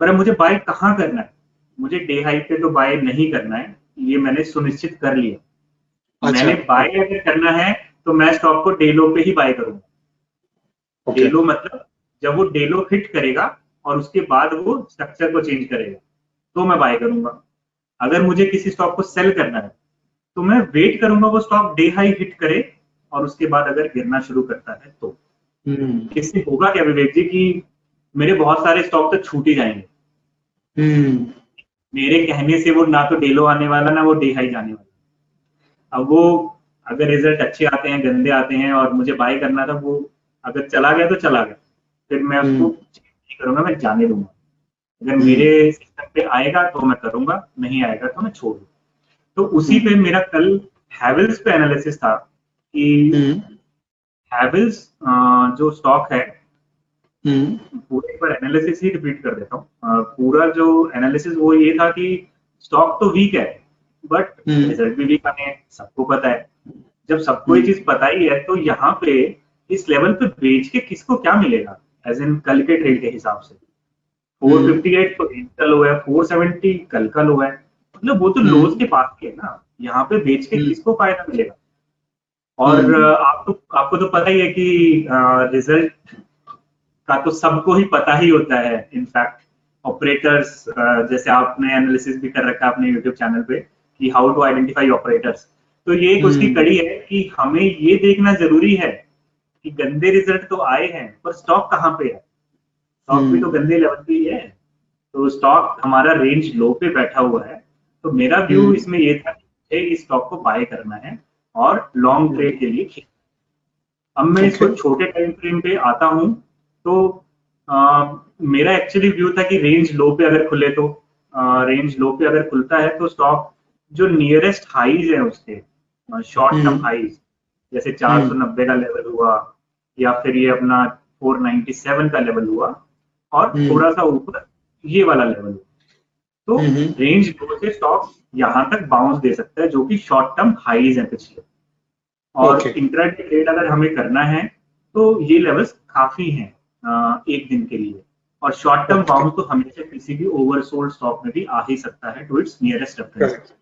पर मुझे बाय कहाँ करना है? मुझे डे हाई पे तो बाय नहीं करना है ये मैंने सुनिश्चित कर लिया। अच्छा। मैंने बाय अगर करना है तो मैं स्टॉक को डे लो पे ही बाय करूँगा। ओके डेलो मतलब जब वो डेलो हिट करेगा और उसके बाद वो स्ट्रक्चर को चेंज करेगा तो मैं बाय करूँगा। अगर मुझे किसी स्टॉक को सेल करना है तो मैं वेट करूँगा वो स्टॉक डे हाई हिट करे और उसके बाद अगर गिरना शुरू करता है तो। हम्म। इससे होगा क्या विवेक जी कि मेरे बहुत सारे स्टॉक तो छूट ही जाएँगे। हम्म। मेरे कहने से वो ना तो डेलो आने वाला ना वो डे हाई जाने वाला। अब वो अगर रिज़ल्ट अच्छे आते हैं गंदे आते हैं और मुझे बाय करना था वो अगर चला गया तो चला गया। फिर मैं उसको हम्म। नहीं करूँगा मैं जाने दूँगा। अगर हम्म। मेरे सिस्टम पे आएगा तो मैं करूँगा नहीं आएगा तो मैं छोड़ तो उसी पे मेरा कल हैवल्स पे एनालिसिस था कि हम्म। हैवल्स जो स्टॉक है हम्म। पूरे पर एनालिसिस ही रिपीट कर देता हूँ। पूरा जो एनालिसिस वो ये था कि स्टॉक तो वीक है बट। रिज़ल्ट भी वीक आने सबको पता है जब सबको ये हम्म। चीज़ पता ही है तो यहाँ पे इस लेवल पे बेच के किसको क्या मिलेगा एज इन कल के ट्रेड के हिसाब से 458 तो एक का लो है 470 कल का लो है मतलब वो तो। लोज के पास ही है ना यहाँ पे बेच के। किसको फ़ायदा मिलेगा और। अ, आपको आपको तो पता ही है कि रिज़ल्ट का तो सबको ही पता ही होता है इनफैक्ट ऑपरेटर्स जैसे आपने एनालिसिस भी कर रखा है अपने यूट्यूब चैनल पे कि हाउ टू आइडेंटिफाई ऑपरेटर्स तो ये एक उसकी हम्म। कड़ी है कि हमें ये देखना ज़रूरी है कि गंदे रिज़ल्ट तो आए हैं पर स्टॉक कहाँ पे है? स्टॉक भी तो हम्म। गंदे लेवल पे ही है। तो स्टॉक हमारा रेंज लो पे बैठा हुआ है। तो मेरा व्यू हम्म। इसमें ये था कि इस स्टॉक को बाय करना है और लॉन्ग ट्रेड के लिए अब मैं इसको छोटे टाइम फ्रेम पे आता हूँ। तो आ, मेरा एक्चुअली व्यू था कि रेंज लो पे अगर खुले तो आ, रेंज लो पे अगर खुलता है तो स्टॉक जो नियरेस्ट हाईज है उसके शॉर्ट टर्म हम्म। हाईज जैसे 490 का लेवल हुआ या फिर ये अपना 497 का लेवल हुआ और हम्म। थोड़ा सा ऊपर ये वाला लेवल हुआ तो हम्म। रेंज लो से स्टॉक यहाँ तक बाउंस दे सकता है जो कि शॉर्ट टर्म हाईज है पिछले और Okay. इंट्राडे ट्रेड अगर हमें करना है तो ये लेवल्स काफ़ी हैं एक दिन के लिए और शॉर्ट टर्म. बाउंस तो हमेशा किसी भी ओवरसोल्ड स्टॉक में भी आ ही सकता है to its nearest reference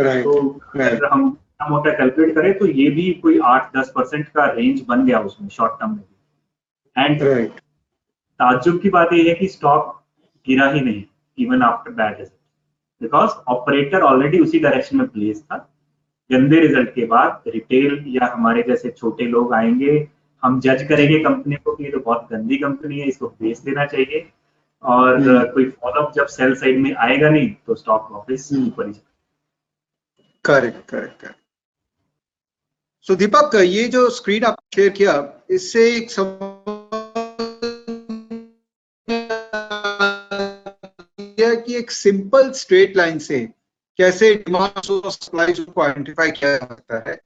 right तो अगर हम मोटा कैलकुलेट करें तो ये भी कोई आठ दस परसेंट का रेंज बन गया उसमें शॉर्ट टर्म में भी। एंड ताज्जुब की बात यह है कि स्टॉक गिरा ही नहीं even after bad result because operator already उसी डायरेक्शन में प्लेस था। गंदे रिज़ल्ट के बाद रिटेल या हमारे जैसे छोटे लोग आएँगे हम जज करेंगे कंपनी को कि ये तो बहुत गंदी कंपनी है इसको बेच देना चाहिए। और हम्म। कोई फॉलोअप जब सेल साइड में आएगा नहीं तो स्टॉक वापस हम्म। ऊपर ही correct correct correct so Deepak ये जो स्क्रीन आप शेयर किया, इससे एक कि एक सिंपल स्ट्रेट लाइन से कैसे डिमांड और सप्लाई को आइडेंटिफाई किया जा सकता है?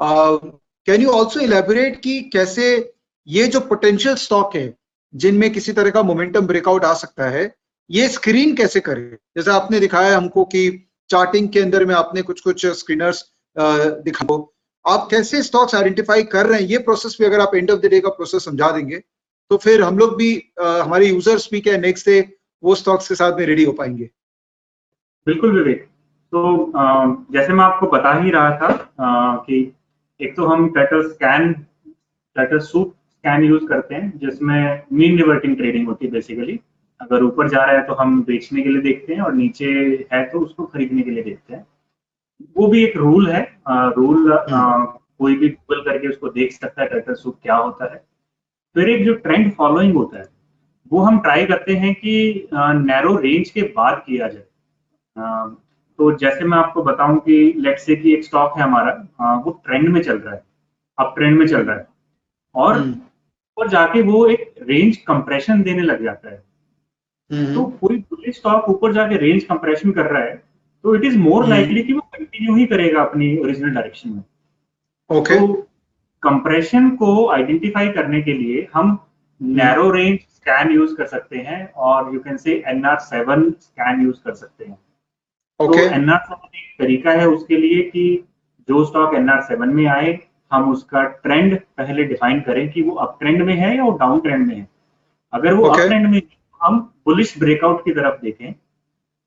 कैन यू आल्सो इलेबोरेट कि कैसे ये जो पोटेंशियल स्टॉक है, जिनमें किसी तरह का मोमेंटम ब्रेकआउट आ सकता है, ये स्क्रीन कैसे करे? जैसे आपने दिखाया हमको कि चार्टिंग के अंदर में आपने कुछ कुछ स्क्रीनर्स दिखाओ। आप कैसे स्टॉक्स आइडेंटिफाई कर रहे हैं? ये प्रोसेस भी अगर आप एंड ऑफ़ द डे का प्रोसेस समझा देंगे तो फिर हम लोग भी हमारे यूज़र्स भी क्या नेक्स्ट डे वो स्टॉक्स के साथ में रेडी हो पाएँगे। बिल्कुल, विवेक। तो जैसे मैं आपको बता ही रहा था कि एक तो हम turtle scan turtle suit scan use करते हैं, जिसमें मीन रिवर्टिंग ट्रेडिंग होती है बेसिकली अगर ऊपर जा रहा है तो हम बेचने के लिए देखते हैं और नीचे है तो उसको खरीदने के लिए देखते हैं। वो भी एक रूल है। आ, रूल आ, कोई भी गूगल करके उसको देख सकता है टर्टल सूट क्या होता है। फिर एक जो ट्रेंड फॉलोइंग होता है वो हम ट्राई करते हैं कि नैरो रेंज के बाद किया जाए। तो जैसे मैं आपको बताऊँ कि लेट्स से कि एक स्टॉक है हमारा अ, वो ट्रेंड में चल रहा है अप ट्रेंड में चल रहा है। और हम्म, और जाके वो एक रेंज कंप्रेशन देने लग जाता है। हम्म, तो कोई बुलिश स्टॉक ऊपर जाके रेंज कंप्रेशन कर रहा है तो it is more hmm. Likely कि वो कंटिन्यू ही करेगा अपनी ओरिजिनल डायरेक्शन में। ओके तो कंप्रेशन को आइडेंटिफाई करने के लिए हम नैरो रेंज स्कैन यूज़ कर सकते हैं और यू कैन से एनआर सेवन स्कैन यूज़ कर सकते हैं। ओके तो एन आर सेवन एक तरीका है उसके लिए कि जो स्टॉक एनआर सेवन में आए हम उसका ट्रेंड पहले डिफाइन करें कि वो अप ट्रेंड में है या वो डाउन ट्रेंड में है। अगर वो अप Okay. ट्रेंड में है, तो हम बुलिश ब्रेकआउट की तरफ़ देखें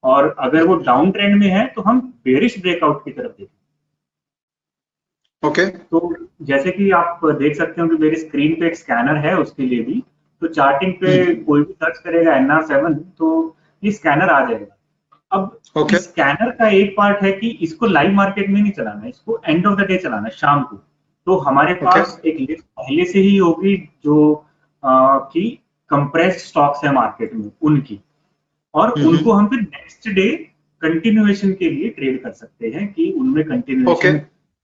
और अगर वो डाउन ट्रेंड में है तो हम बेरिश ब्रेकआउट की तरफ़ देखें ओके okay. तो जैसे कि आप देख सकते हो कि मेरी स्क्रीन पे एक स्कैनर है उसके लिए भी तो चार्टिंग पे हम्म। कोई भी सर्च करेगा एन आर सेवन तो ये स्कैनर आ जाएगा अब इस स्कैनर का एक पार्ट है कि इसको लाइव मार्केट में नहीं चलाना है इसको एंड ऑफ़ द डे चलाना है शाम को तो हमारे Okay. पास एक लिस्ट पहले से ही होगी जो आ, कि कंप्रेस्ड स्टॉक्स है मार्केट में उनकी। और हम्म। उनको हम फिर नेक्स्ट डे कंटिन्यूएशन के लिए ट्रेड कर सकते हैं कि उनमें कंटिन्यूएशन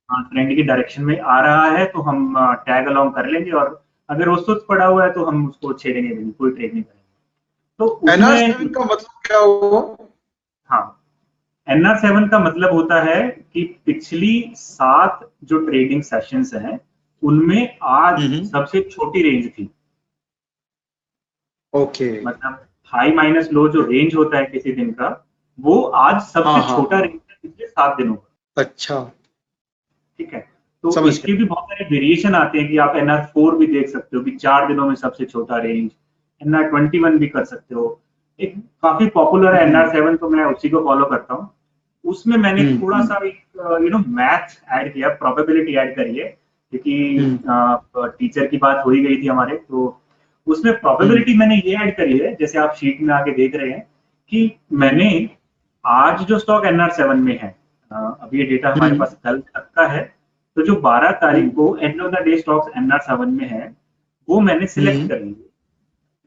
ट्रेंड की डायरेक्शन में आ रहा है तो हम टैग अलोंग कर लेंगे और अगर वो सुस्त पड़ा हुआ है तो हम उसको छेड़ेंगे नहीं कोई ट्रेड नहीं करेंगे। तो एनआर सेवन का मतलब क्या हुआ? हाँ एनआर सेवन का मतलब होता है कि पिछली सात जो ट्रेडिंग सेशंस हैं उनमें आज हम्म। सबसे छोटी रेंज थी। ओके। मतलब हाई माइनस लो जो रेंज होता है किसी दिन का वो आज सबसे हाँ, हाँ। छोटा रेंज है पिछले सात दिनों का। अच्छा। ठीक है? तो इसके भी बहुत सारे वेरिएशन आते हैं कि आप एनआर फोर भी देख सकते हो कि चार दिनों में सबसे छोटा रेंज एनआर ट्वेंटी वन भी कर सकते हो। एक काफ़ी पॉपुलर है एनआर सेवन तो मैं उसी को फॉलो करता हूँ। उसमें मैंने हम्म। थोड़ा सा एक यू नो मैथ ऐड किया प्रोबेबिलिटी ऐड करी है क्योंकि टीचर की बात हो ही गई थी हमारे तो उसमें प्रोबेबिलिटी मैंने ये ऐड करी है जैसे आप शीट में आके देख रहे हैं कि मैंने आज जो स्टॉक एनआर सेवन में है अ, अभी ये डेटा हमारे हम्म। पास कल तक का है तो जो 12 तारीख को end of the day stocks NR seven में है वो मैंने हम्म। सिलेक्ट कर लिए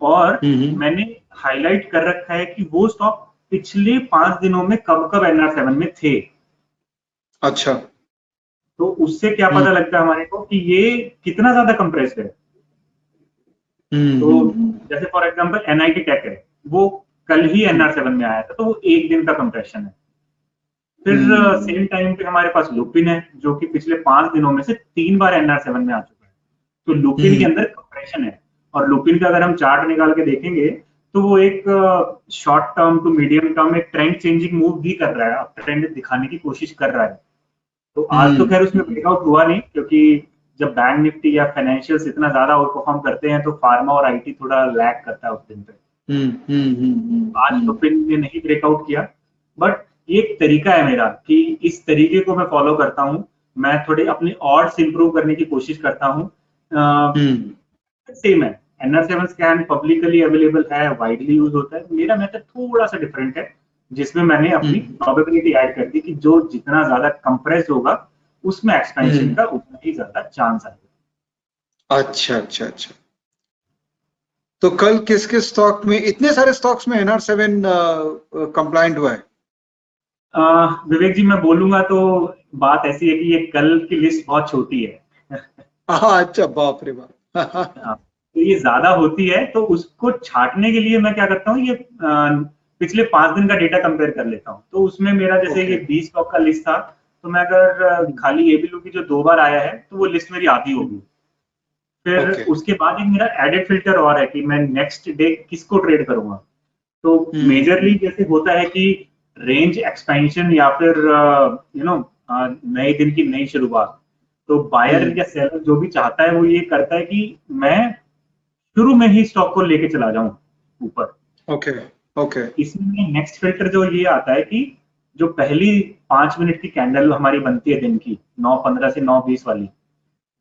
और हम्म। मैंने हाईलाइट कर रखा है कि वो स्टॉक पिछले पाँच दिनों में कब कब एनआर सेवन में थे अच्छा तो उससे क्या पता हम्म। लगता है हमारे को कि ये कितना ज़्यादा कंप्रेस्ड है हम्म, तो जैसे फॉर एग्जांपल एनआईटी टेक है वो कल ही एनआर सेवन में आया था तो वो एक दिन का कंप्रेशन है फिर हम्म। सेम टाइम पे हमारे पास लुपिन है जो कि पिछले पाँच दिनों में से तीन बार एनआर सेवन में आ चुका है तो लुपिन के हम्म। अंदर कंप्रेशन है और लुपिन का अगर हम चार्ट निकाल के देखेंगे तो वो एक short term to medium term एक ट्रेंड चेंजिंग मूव भी कर रहा है अब ट्रेंड दिखाने की कोशिश कर रहा है तो आज तो हम्म। खैर उसमें ब्रेकआउट हुआ नहीं क्योंकि जब बैंक निफ्टी या फाइनेंशियल्स इतना ज़्यादा आउट परफॉर्म करते हैं तो फार्मा और आईटी थोड़ा लैग करता है उस दिन पे। हम्म, हम्म, हम्म, आज लुपिन ने नहीं ब्रेकआउट किया बट ये एक तरीका है मेरा कि इस तरीके को मैं फॉलो करता हूँ। मैं थोड़े अपने ऑर्ड्स इंप्रूव करने की कोशिश करता हूँ। सेम है। NR seven scan publicly available है वाइडली यूज़ होता है। मेरा मेथड थोड़ा सा डिफरेंट है जिसमें मैंने अपनी। प्रोबेबिलिटी ऐड कर दी कि जो जितना ज़्यादा कंप्रेस होगा उसमें एक्सपेंशन हम्म। का उतना ही ज़्यादा चांस आएगा। अच्छा अच्छा अच्छा। तो कल किस किस स्टॉक में इतने सारे स्टॉक्स में एनआर सेवन कंप्लाइंट हुआ है? विवेक जी मैं बोलूँगा तो बात ऐसी है कि ये कल की लिस्ट बहुत छोटी है। अच्छा बाप रे बाप। हाँ, तो ये ज़्यादा होती है तो उसको छाटने के लिए मैं क्या करता हूँ ये पिछले पाँच दिन का डेटा कंपेयर कर लेता हूँ। तो उसमें मेरा जैसे Okay. ये बीस स्टॉक का लिस्ट था तो मैं अगर खाली ये भी लूँ कि जो दो बार आया है तो वो लिस्ट मेरी आधी होगी फिर Okay. उसके बाद एक मेरा एडेड फ़िल्टर और है कि मैं नेक्स्ट डे किसको ट्रेड करूँगा तो। मेजरली जैसे होता है कि रेंज एक्सपेंशन या फिर यू नो नए दिन की नई शुरुआत तो बायर हम्म। या सेलर जो भी चाहता है वो ये करता है कि मैं शुरू में ही स्टॉक को लेके चला जाऊँ ऊपर ओके ओके इसमें नेक्स्ट फ़िल्टर जो ये आता है कि जो पहली पाँच मिनट की कैंडल हमारी बनती है दिन की नौ पंद्रह से नौ बीस वाली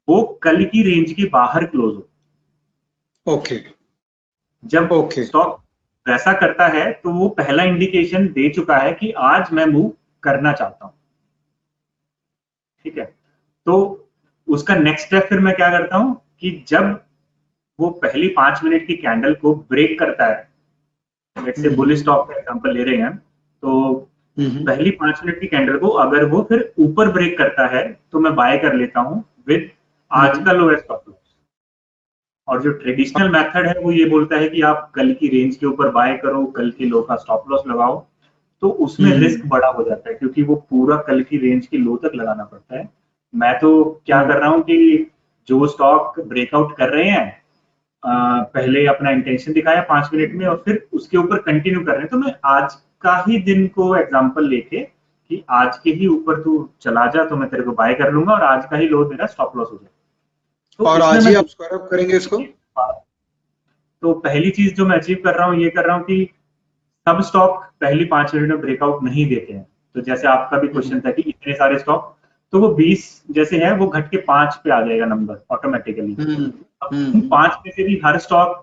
वो कल की रेंज के बाहर क्लोज हो ओके जब Okay. स्टॉक वैसा करता है तो वो पहला इंडिकेशन दे चुका है कि आज मैं मूव करना चाहता हूँ ठीक है तो उसका नेक्स्ट स्टेप फिर मैं क्या करता हूँ कि जब वो पहली पाँच मिनट की कैंडल को ब्रेक करता है लेट्स से हम्म। स्टॉक का एग्जांपल ले रहे हैं तो पहली पाँच मिनट की कैंडल को अगर वो फिर ऊपर ब्रेक करता है तो मैं बाय कर लेता हूँ विद आज का लोएस्ट स्टॉप लॉस और जो ट्रेडिशनल मेथड है वो ये बोलता है कि आप कल की रेंज के ऊपर बाय करो कल के लो का स्टॉप लॉस लगाओ तो उसमें हम्म। रिस्क बड़ा हो जाता है क्योंकि वो पूरा कल की रेंज की लो तक लगाना पड़ता है। मैं तो क्या कर रहा हूँ कि जो स्टॉक ब्रेकआउट कर रहे हैं अ, पहले अपना इंटेंशन दिखाया पाँच मिनट में और फिर उसके ऊपर कंटिन्यू कर रहे हैं तो मैं आज का ही दिन को एग्ज़ाम्पल लेके कि आज के ही ऊपर तू चला जा तो मैं तेरे को बाय कर लूँगा और आज का ही लो मेरा स्टॉप लॉस हो जाए। तो और आज ही आप स्क्वायर अप करेंगे इसको? तो पहली चीज़ जो मैं अचीव कर रहा हूँ ये कर रहा हूँ कि सब स्टॉक पहली पाँच मिनट में ब्रेकआउट नहीं देते हैं। तो जैसे आपका भी क्वेश्चन था कि इतने सारे स्टॉक तो वो 20 जैसे है वो घट के पाँच पे आ जाएगा नंबर ऑटोमेटिकली हम्म, अब हम्म। पाँच में से भी हर स्टॉक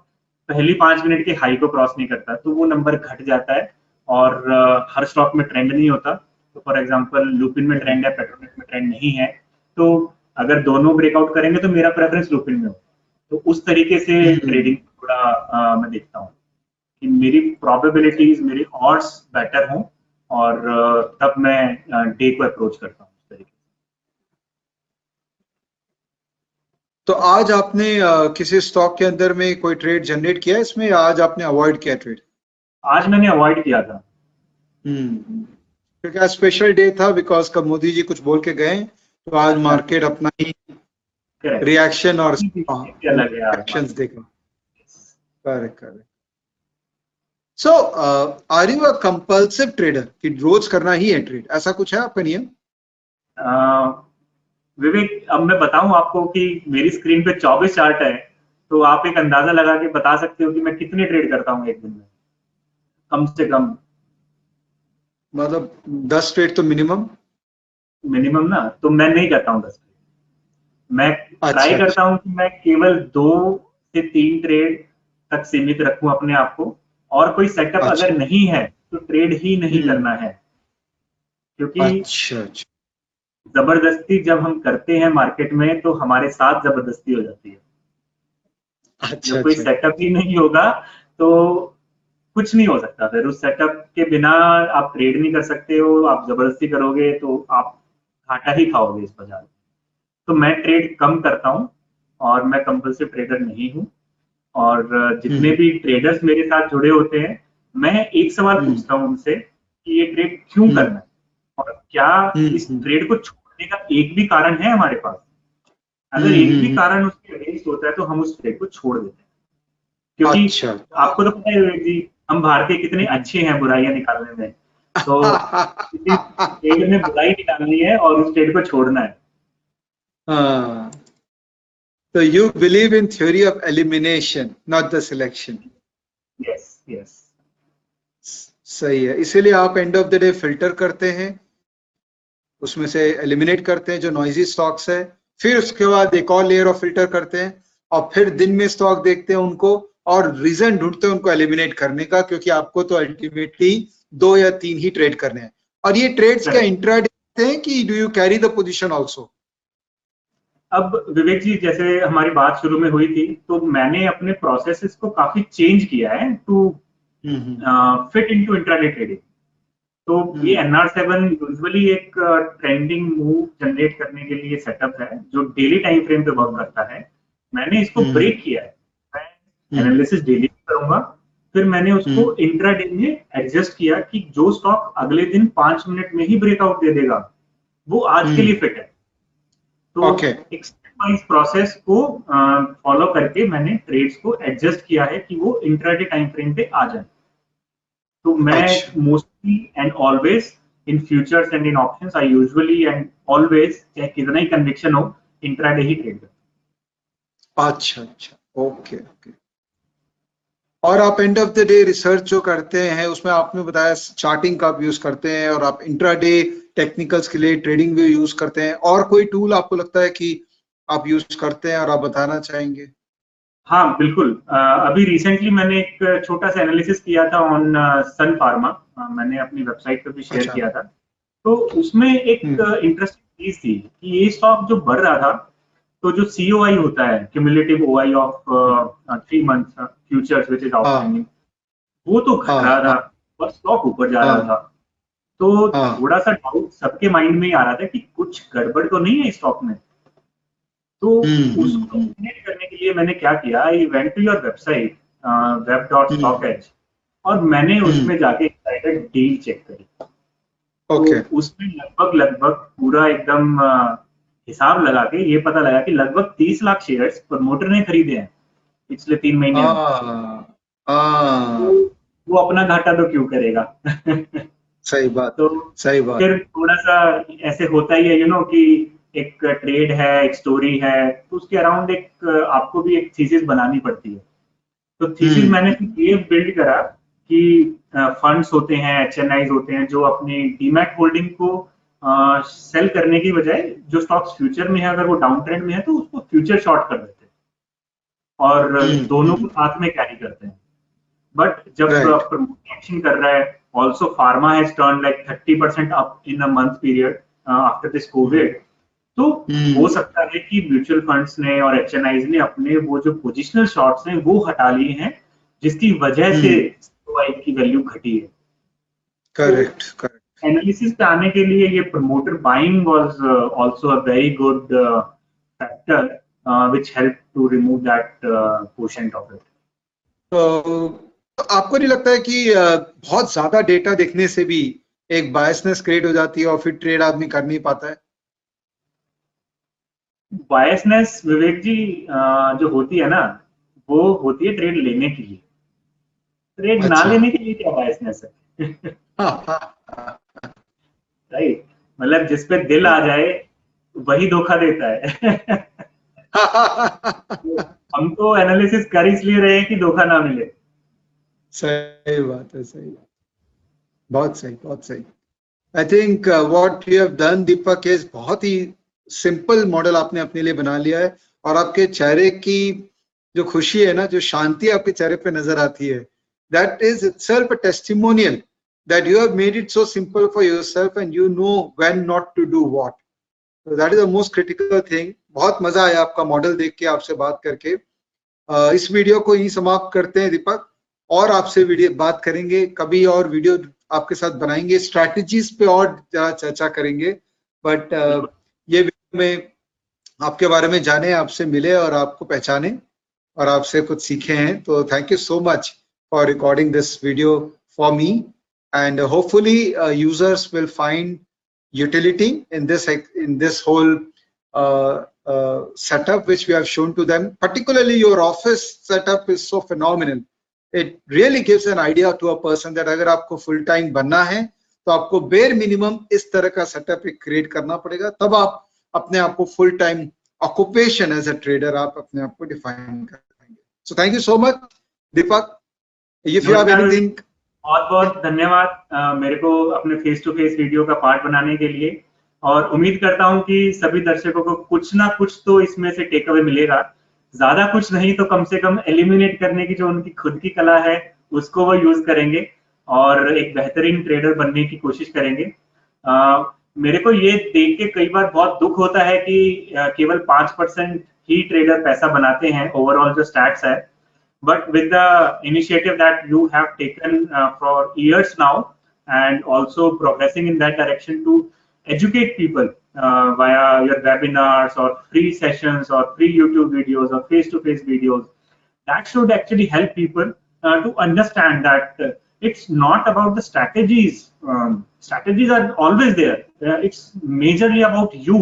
पहली पाँच मिनट के हाई को क्रॉस नहीं करता तो वो नंबर घट जाता है। और हर स्टॉक में ट्रेंड नहीं होता। तो फॉर एग्जांपल लुपिन में ट्रेंड है पेट्रोनेट में ट्रेंड नहीं है। तो अगर दोनों ब्रेकआउट करेंगे तो मेरा प्रेफरेंस लुपिन में हो तो उस तरीके से हम्म। ट्रेडिंग थोड़ा अ, मैं देखता हूँ कि मेरी प्रोबेबिलिटीज मेरी ऑड्स बेटर हों और तब मैं डे को अप्रोच करता हूँ तो आज आपने किसी स्टॉक के अंदर में कोई ट्रेड जनरेट किया है? इसमें आज आपने अवॉइड किया ट्रेड आज मैंने अवॉइड किया था। हम्म क्योंकि आज स्पेशल डे था बिकॉज़ कब मोदी जी कुछ बोल के गए तो आज मार्केट अपना ही रिएक्शन और अलग है correct correct so are you a compulsive trader कि रोज करना ही है ट्रेड ऐसा कुछ है आपका नियम अ, विवेक अब मैं बताऊँ आपको कि मेरी स्क्रीन पे 24 चार्ट है तो आप एक अंदाज़ा लगा के बता सकते हो कि मैं कितने ट्रेड करता हूँ एक दिन में? कम से कम। मतलब दस ट्रेड तो मिनिमम मिनिमम ना तो मैं नहीं करता हूँ दस ट्रेड मैं ट्राई अच्छा। करता हूँ कि मैं केवल दो से तीन ट्रेड तक सीमित रखूँ अपने आप को। और कोई सेटअप अच्छा। अगर नहीं है तो ट्रेड ही नहीं हम्म। करना है। क्योंकि अच्छा अच्छा। ज़बरदस्ती जब हम करते हैं मार्केट में तो हमारे साथ ज़बरदस्ती हो जाती है। अच्छा जब कोई अच्छा। सेटअप ही नहीं होगा तो कुछ नहीं हो सकता फिर उस सेटअप के बिना आप ट्रेड नहीं कर सकते हो आप ज़बरदस्ती करोगे तो आप घाटा ही खाओगे इस बाज़ार में तो मैं ट्रेड कम करता हूँ और मैं कंपल्सिव ट्रेडर नहीं हूँ और जितने हम्म। भी ट्रेडर्स मेरे साथ जुड़े होते हैं मैं एक सवाल हम्म। पूछता हूँ उनसे कि ये ट्रेड क्यों हम्म। करना है और क्या इस। ट्रेड को छोड़ने का एक भी कारण है हमारे पास अगर एक भी। कारण उसके अगेंस्ट होता है तो हम उस ट्रेड को छोड़ देते हैं क्योंकि अच्छा आपको तो पता है जी हम भारतीय कितने अच्छे हैं बुराइयाँ निकालने में। तो ट्रेड में बुराई निकालनी है और उस ट्रेड को छोड़ना है। हाँ। तो you believe in theory of elimination not the selection yes yes सही है। इसीलिए आप end of the day filter करते हैं उसमें से एलिमिनेट करते हैं जो नॉइजी स्टॉक्स है फिर उसके बाद एक और लेयर ऑफ़ फ़िल्टर करते हैं और फिर दिन में स्टॉक देखते हैं उनको और रीजन ढूंढते हैं उनको एलिमिनेट करने का क्योंकि आपको तो अल्टीमेटली दो या तीन ही ट्रेड करने हैं और ये ट्रेड्स क्या. इंट्राडे हैं कि do you carry the position also अब विवेक जी जैसे हमारी बात शुरू में हुई थी तो मैंने अपने प्रोसेसेस को काफ़ी चेंज किया है to fit into intraday trading तो हम्म। ये एनआर सेवन यूजुअली एक ट्रेंडिंग मूव जनरेट करने के लिए सेटअप है जो डेली टाइम फ्रेम पे वर्क करता है मैंने इसको हम्म। ब्रेक किया है हम्म। एनालिसिस डेली करूँगा। फिर मैंने उसको इंट्राडे में एडजस्ट किया कि जो स्टॉक अगले दिन पाँच मिनट में ही ब्रेकआउट दे देगा वो आज के हम्म। लिए फिट है। तो Okay. एक प्रोसेस को फॉलो करके मैंने ट्रेड्स को एडजस्ट किया है कि वो इंट्राडे टाइम फ्रेम पे आ जाए। तो मैं। Mostly and always in futures and in options I usually and always चाहे कितना ही कन्विक्शन हो इंट्राडे ही ट्रेड करता अच्छा अच्छा। ओके ओके और आप end of the day research जो करते हैं उसमें आपने बताया चार्टिंग का आप यूज़ करते हैं और आप इंट्रा डे टेक्निकल्स के लिए ट्रेडिंग भी यूज़ करते हैं। और कोई टूल आपको लगता है कि आप यूज़ करते हैं और आप बताना चाहेंगे? हाँ बिल्कुल। अभी रिसेंटली मैंने एक छोटा सा एनालिसिस किया था ऑन सन फार्मा मैंने अपनी वेबसाइट पर भी शेयर अच्छा। किया था। तो उसमें एक हम्म। इंटरेस्टिंग चीज़ थी कि ये स्टॉक जो बढ़ रहा था तो जो सीओआई होता है cumulative OI of three month futures which is outstanding वो तो घट हाँ, रहा था और स्टॉक ऊपर जा रहा हाँ। था। तो हाँ। थोड़ा सा डाउट सबके माइंड में ही आ रहा था कि कुछ गड़बड़ तो नहीं है स्टॉक में। तो हम्म, उसको हम्म, करने के लिए मैंने क्या किया? I went to your website web dot stock edge और मैंने हम्म। उसमें जाके एक्साइटेड डील चेक करी। ओके। तो उसमें लगभग लगभग पूरा एकदम अ, हिसाब लगा के ये पता लगा कि लगभग 30 लाख शेयर्स प्रमोटर ने खरीदे हैं पिछले तीन महीने हाँ तो वो अपना घाटा तो क्यों करेगा? सही बात तो सही बात। फिर थोड़ा सा ऐसे होता ही है यू नो कि एक ट्रेड है एक स्टोरी है तो उसके अराउंड एक आपको भी एक थीसिस बनानी पड़ती है। तो थीसिस हम्म। मैंने ये बिल्ड करा कि फंड्स होते हैं एच होते हैं जो अपनी डीमैट होल्डिंग को सेल करने की बजाय जो स्टॉक्स फ्यूचर में है अगर वो डाउन ट्रेंड में है तो उसको फ्यूचर शॉर्ट कर देते हैं और हम्म, दोनों। को साथ में कैरी करते हैं बट जब. प्रमोशन कर रहा है also pharma has turned like 30% up in a month period uh, after this covid तो हम्म। हो सकता है कि म्यूचुअल फंड्स ने और एच ने अपने वो जो पोजिशनल शॉर्ट्स हैं वो हटा लिए हैं जिसकी वजह से हम्म। की वैल्यू घटी है करेक्ट करेक्ट एनालिसिस पे आने के लिए ये promoter buying was also a very good factor which help to remove that portion of it तो आपको नहीं लगता है कि बहुत ज़्यादा डेटा देखने से भी एक बायसनेस क्रिएट हो जाती है और फिर ट्रेड आदमी कर नहीं पाता है बायसनेस विवेक जी जो होती है ना वो होती है ट्रेड लेने के लिए ट्रेड अच्छा। ना। लेने के लिए क्या बायसनेस है राइट? मतलब जिस पे दिल आ जाए वही धोखा देता है। हम तो एनालिसिस कर इसलिए रहे हैं कि धोखा ना मिले। सही बात है सही बहुत सही बहुत सही। I think what you have done Deepak is बहुत ही सिंपल मॉडल आपने अपने लिए बना लिया है। और आपके चेहरे की जो खुशी है ना जो शांति आपके चेहरे पे नज़र आती है that is a testimonial that you have made it so simple for yourself and you know when not to do what. So that is the most critical thing. बहुत मज़ा आया आपका मॉडल देख के आपसे बात करके। इस वीडियो को यही समाप्त करते हैं दीपक। और आपसे वीडियो बात करेंगे। कभी और वीडियो आपके साथ बनाएँगे। स्ट्रैटेजीज पे और जरा चर्चा करेंगे। बट ये वीडियो में आपके बारे में जाने, आपसे मिले और आपको पहचाने और आपसे कुछ सीखे हैं। तो thank you so much for recording this video for me and uh, hopefully uh, users will find utility in this in this whole uh, uh, setup which we have shown to them particularly your office setup is so phenomenal it really gives an idea to a person that अगर आपको full time बनना है तो आपको bare minimum इस तरह का setup एक create करना पड़ेगा तब आप अपने आप को full time occupation as a trader आप अपने आप को define कर पाएँगे so thank you so much Deepak if you have anything बहुत बहुत धन्यवाद मेरे को अपने फेस टू फेस वीडियो का पार्ट बनाने के लिए। और उम्मीद करता हूँ कि सभी दर्शकों को कुछ ना कुछ तो इसमें से टेक अवे मिलेगा। ज़्यादा कुछ नहीं तो कम से कम एलिमिनेट करने की जो उनकी खुद की कला है उसको वो यूज़ करेंगे और एक बेहतरीन ट्रेडर बनने की कोशिश करेंगे। अ, मेरे को ये देख के कई बार बहुत दुख होता है कि केवल पाँच परसेंट ही ट्रेडर पैसा बनाते हैं ओवरऑल जो स्टैट्स है। but with the initiative that you have taken uh, for years now and also progressing in that direction to educate people uh, via your webinars or free sessions or free youtube videos or face-to-face videos that should actually help people uh, to understand that uh, it's not about the strategies um, strategies are always there Uh, it's majorly about you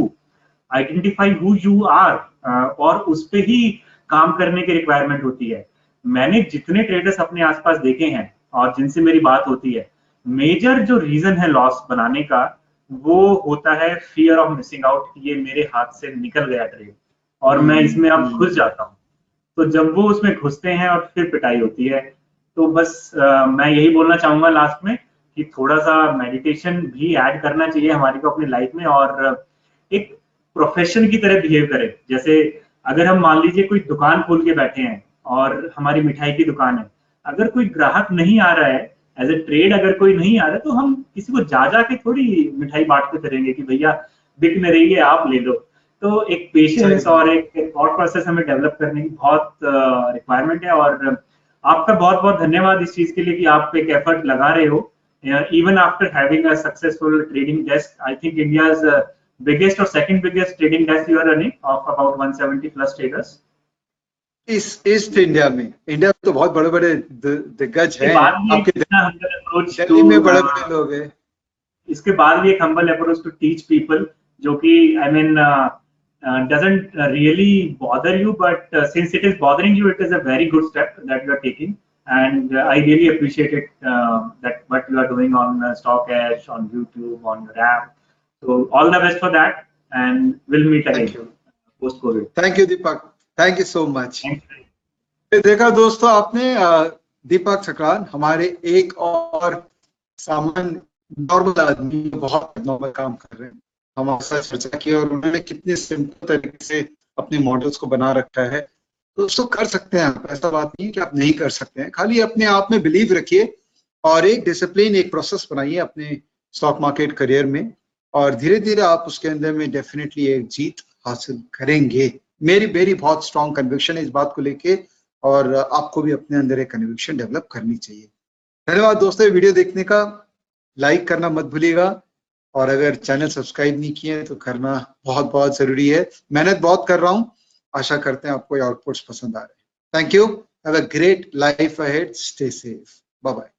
identify who you are और उस पे ही काम करने की requirement होती है मैंने जितने ट्रेडर्स अपने आसपास देखे हैं और जिनसे मेरी बात होती है मेजर जो रीजन है लॉस बनाने का वो होता है फियर ऑफ़ मिसिंग आउट ये मेरे हाथ से निकल गया ट्रेड और मैं इसमें अब घुस जाता हूँ। तो जब वो उसमें घुसते हैं और फिर पिटाई होती है तो बस अ, मैं यही बोलना चाहूँगा लास्ट में कि थोड़ा सा मेडिटेशन भी ऐड करना चाहिए हमारी को अपनी लाइफ में और एक प्रोफेशन की तरह बिहेव करें। जैसे अगर हम मान लीजिए कोई दुकान खोल के बैठे हैं और हमारी मिठाई की दुकान है। अगर कोई ग्राहक नहीं आ रहा है एज ए ट्रेड अगर कोई नहीं आ रहा है तो हम किसी को जा जा के थोड़ी मिठाई बांटते करेंगे कि भैया बिक में रही है आप ले लो। तो एक पेशेंस और एक थॉट प्रोसेस हमें डेवलप करने की बहुत रिक्वायरमेंट है और आपका बहुत बहुत धन्यवाद इस चीज़ के लिए कि आप एक एफर्ट लगा रहे हो। after having a successful trading desk, I think India's uh, biggest or second biggest trading desk you are running of about 170 plus traders. इस ईस्ट इंडिया में इंडिया में तो बहुत बड़े बड़े दिग्गज हैं आपके दिल्ली में बड़े uh, बड़े लोग हैं इसके बाद भी एक humble approach to teach people जो कि uh, uh, doesn't uh, really bother you but uh, since it is bothering you it is a very good step that you are taking and uh, I really appreciate it uh, that what you are doing on uh, StockEdge on YouTube on your app so all the best for that and we'll meet again post COVID thank you Deepak thank you so much देखा दोस्तों आपने दीपक सकरान हमारे एक और सामान्य normal आदमी बहुत normal काम कर रहे हैं। हमारे साथ चर्चा की और उन्होंने कितने सिंपल तरीके से अपने मॉडल्स को बना रखा है। तो उसको कर सकते हैं आप ऐसा बात नहीं कि आप नहीं कर सकते हैं। खाली अपने आप में बिलीव रखिए और एक डिसिप्लिन एक प्रोसेस बनाइए अपने स्टॉक मार्केट करियर में और धीरे धीरे आप उसके अंदर में डेफिनेटली एक जीत हासिल करेंगे। मेरी मेरी बहुत स्ट्रॉन्ग कन्विक्शन है इस बात को लेके और आपको भी अपने अंदर एक कन्विक्शन डेवलप करनी चाहिए। धन्यवाद दोस्तों वीडियो देखने का। लाइक करना मत भूलिएगा और अगर चैनल सब्सक्राइब नहीं किए तो करना बहुत बहुत ज़रूरी है। मेहनत बहुत कर रहा हूँ। आशा करते हैं आपको आउटपुट्स पसंद आ रहे हैं। Thank you have a great life ahead stay safe bye bye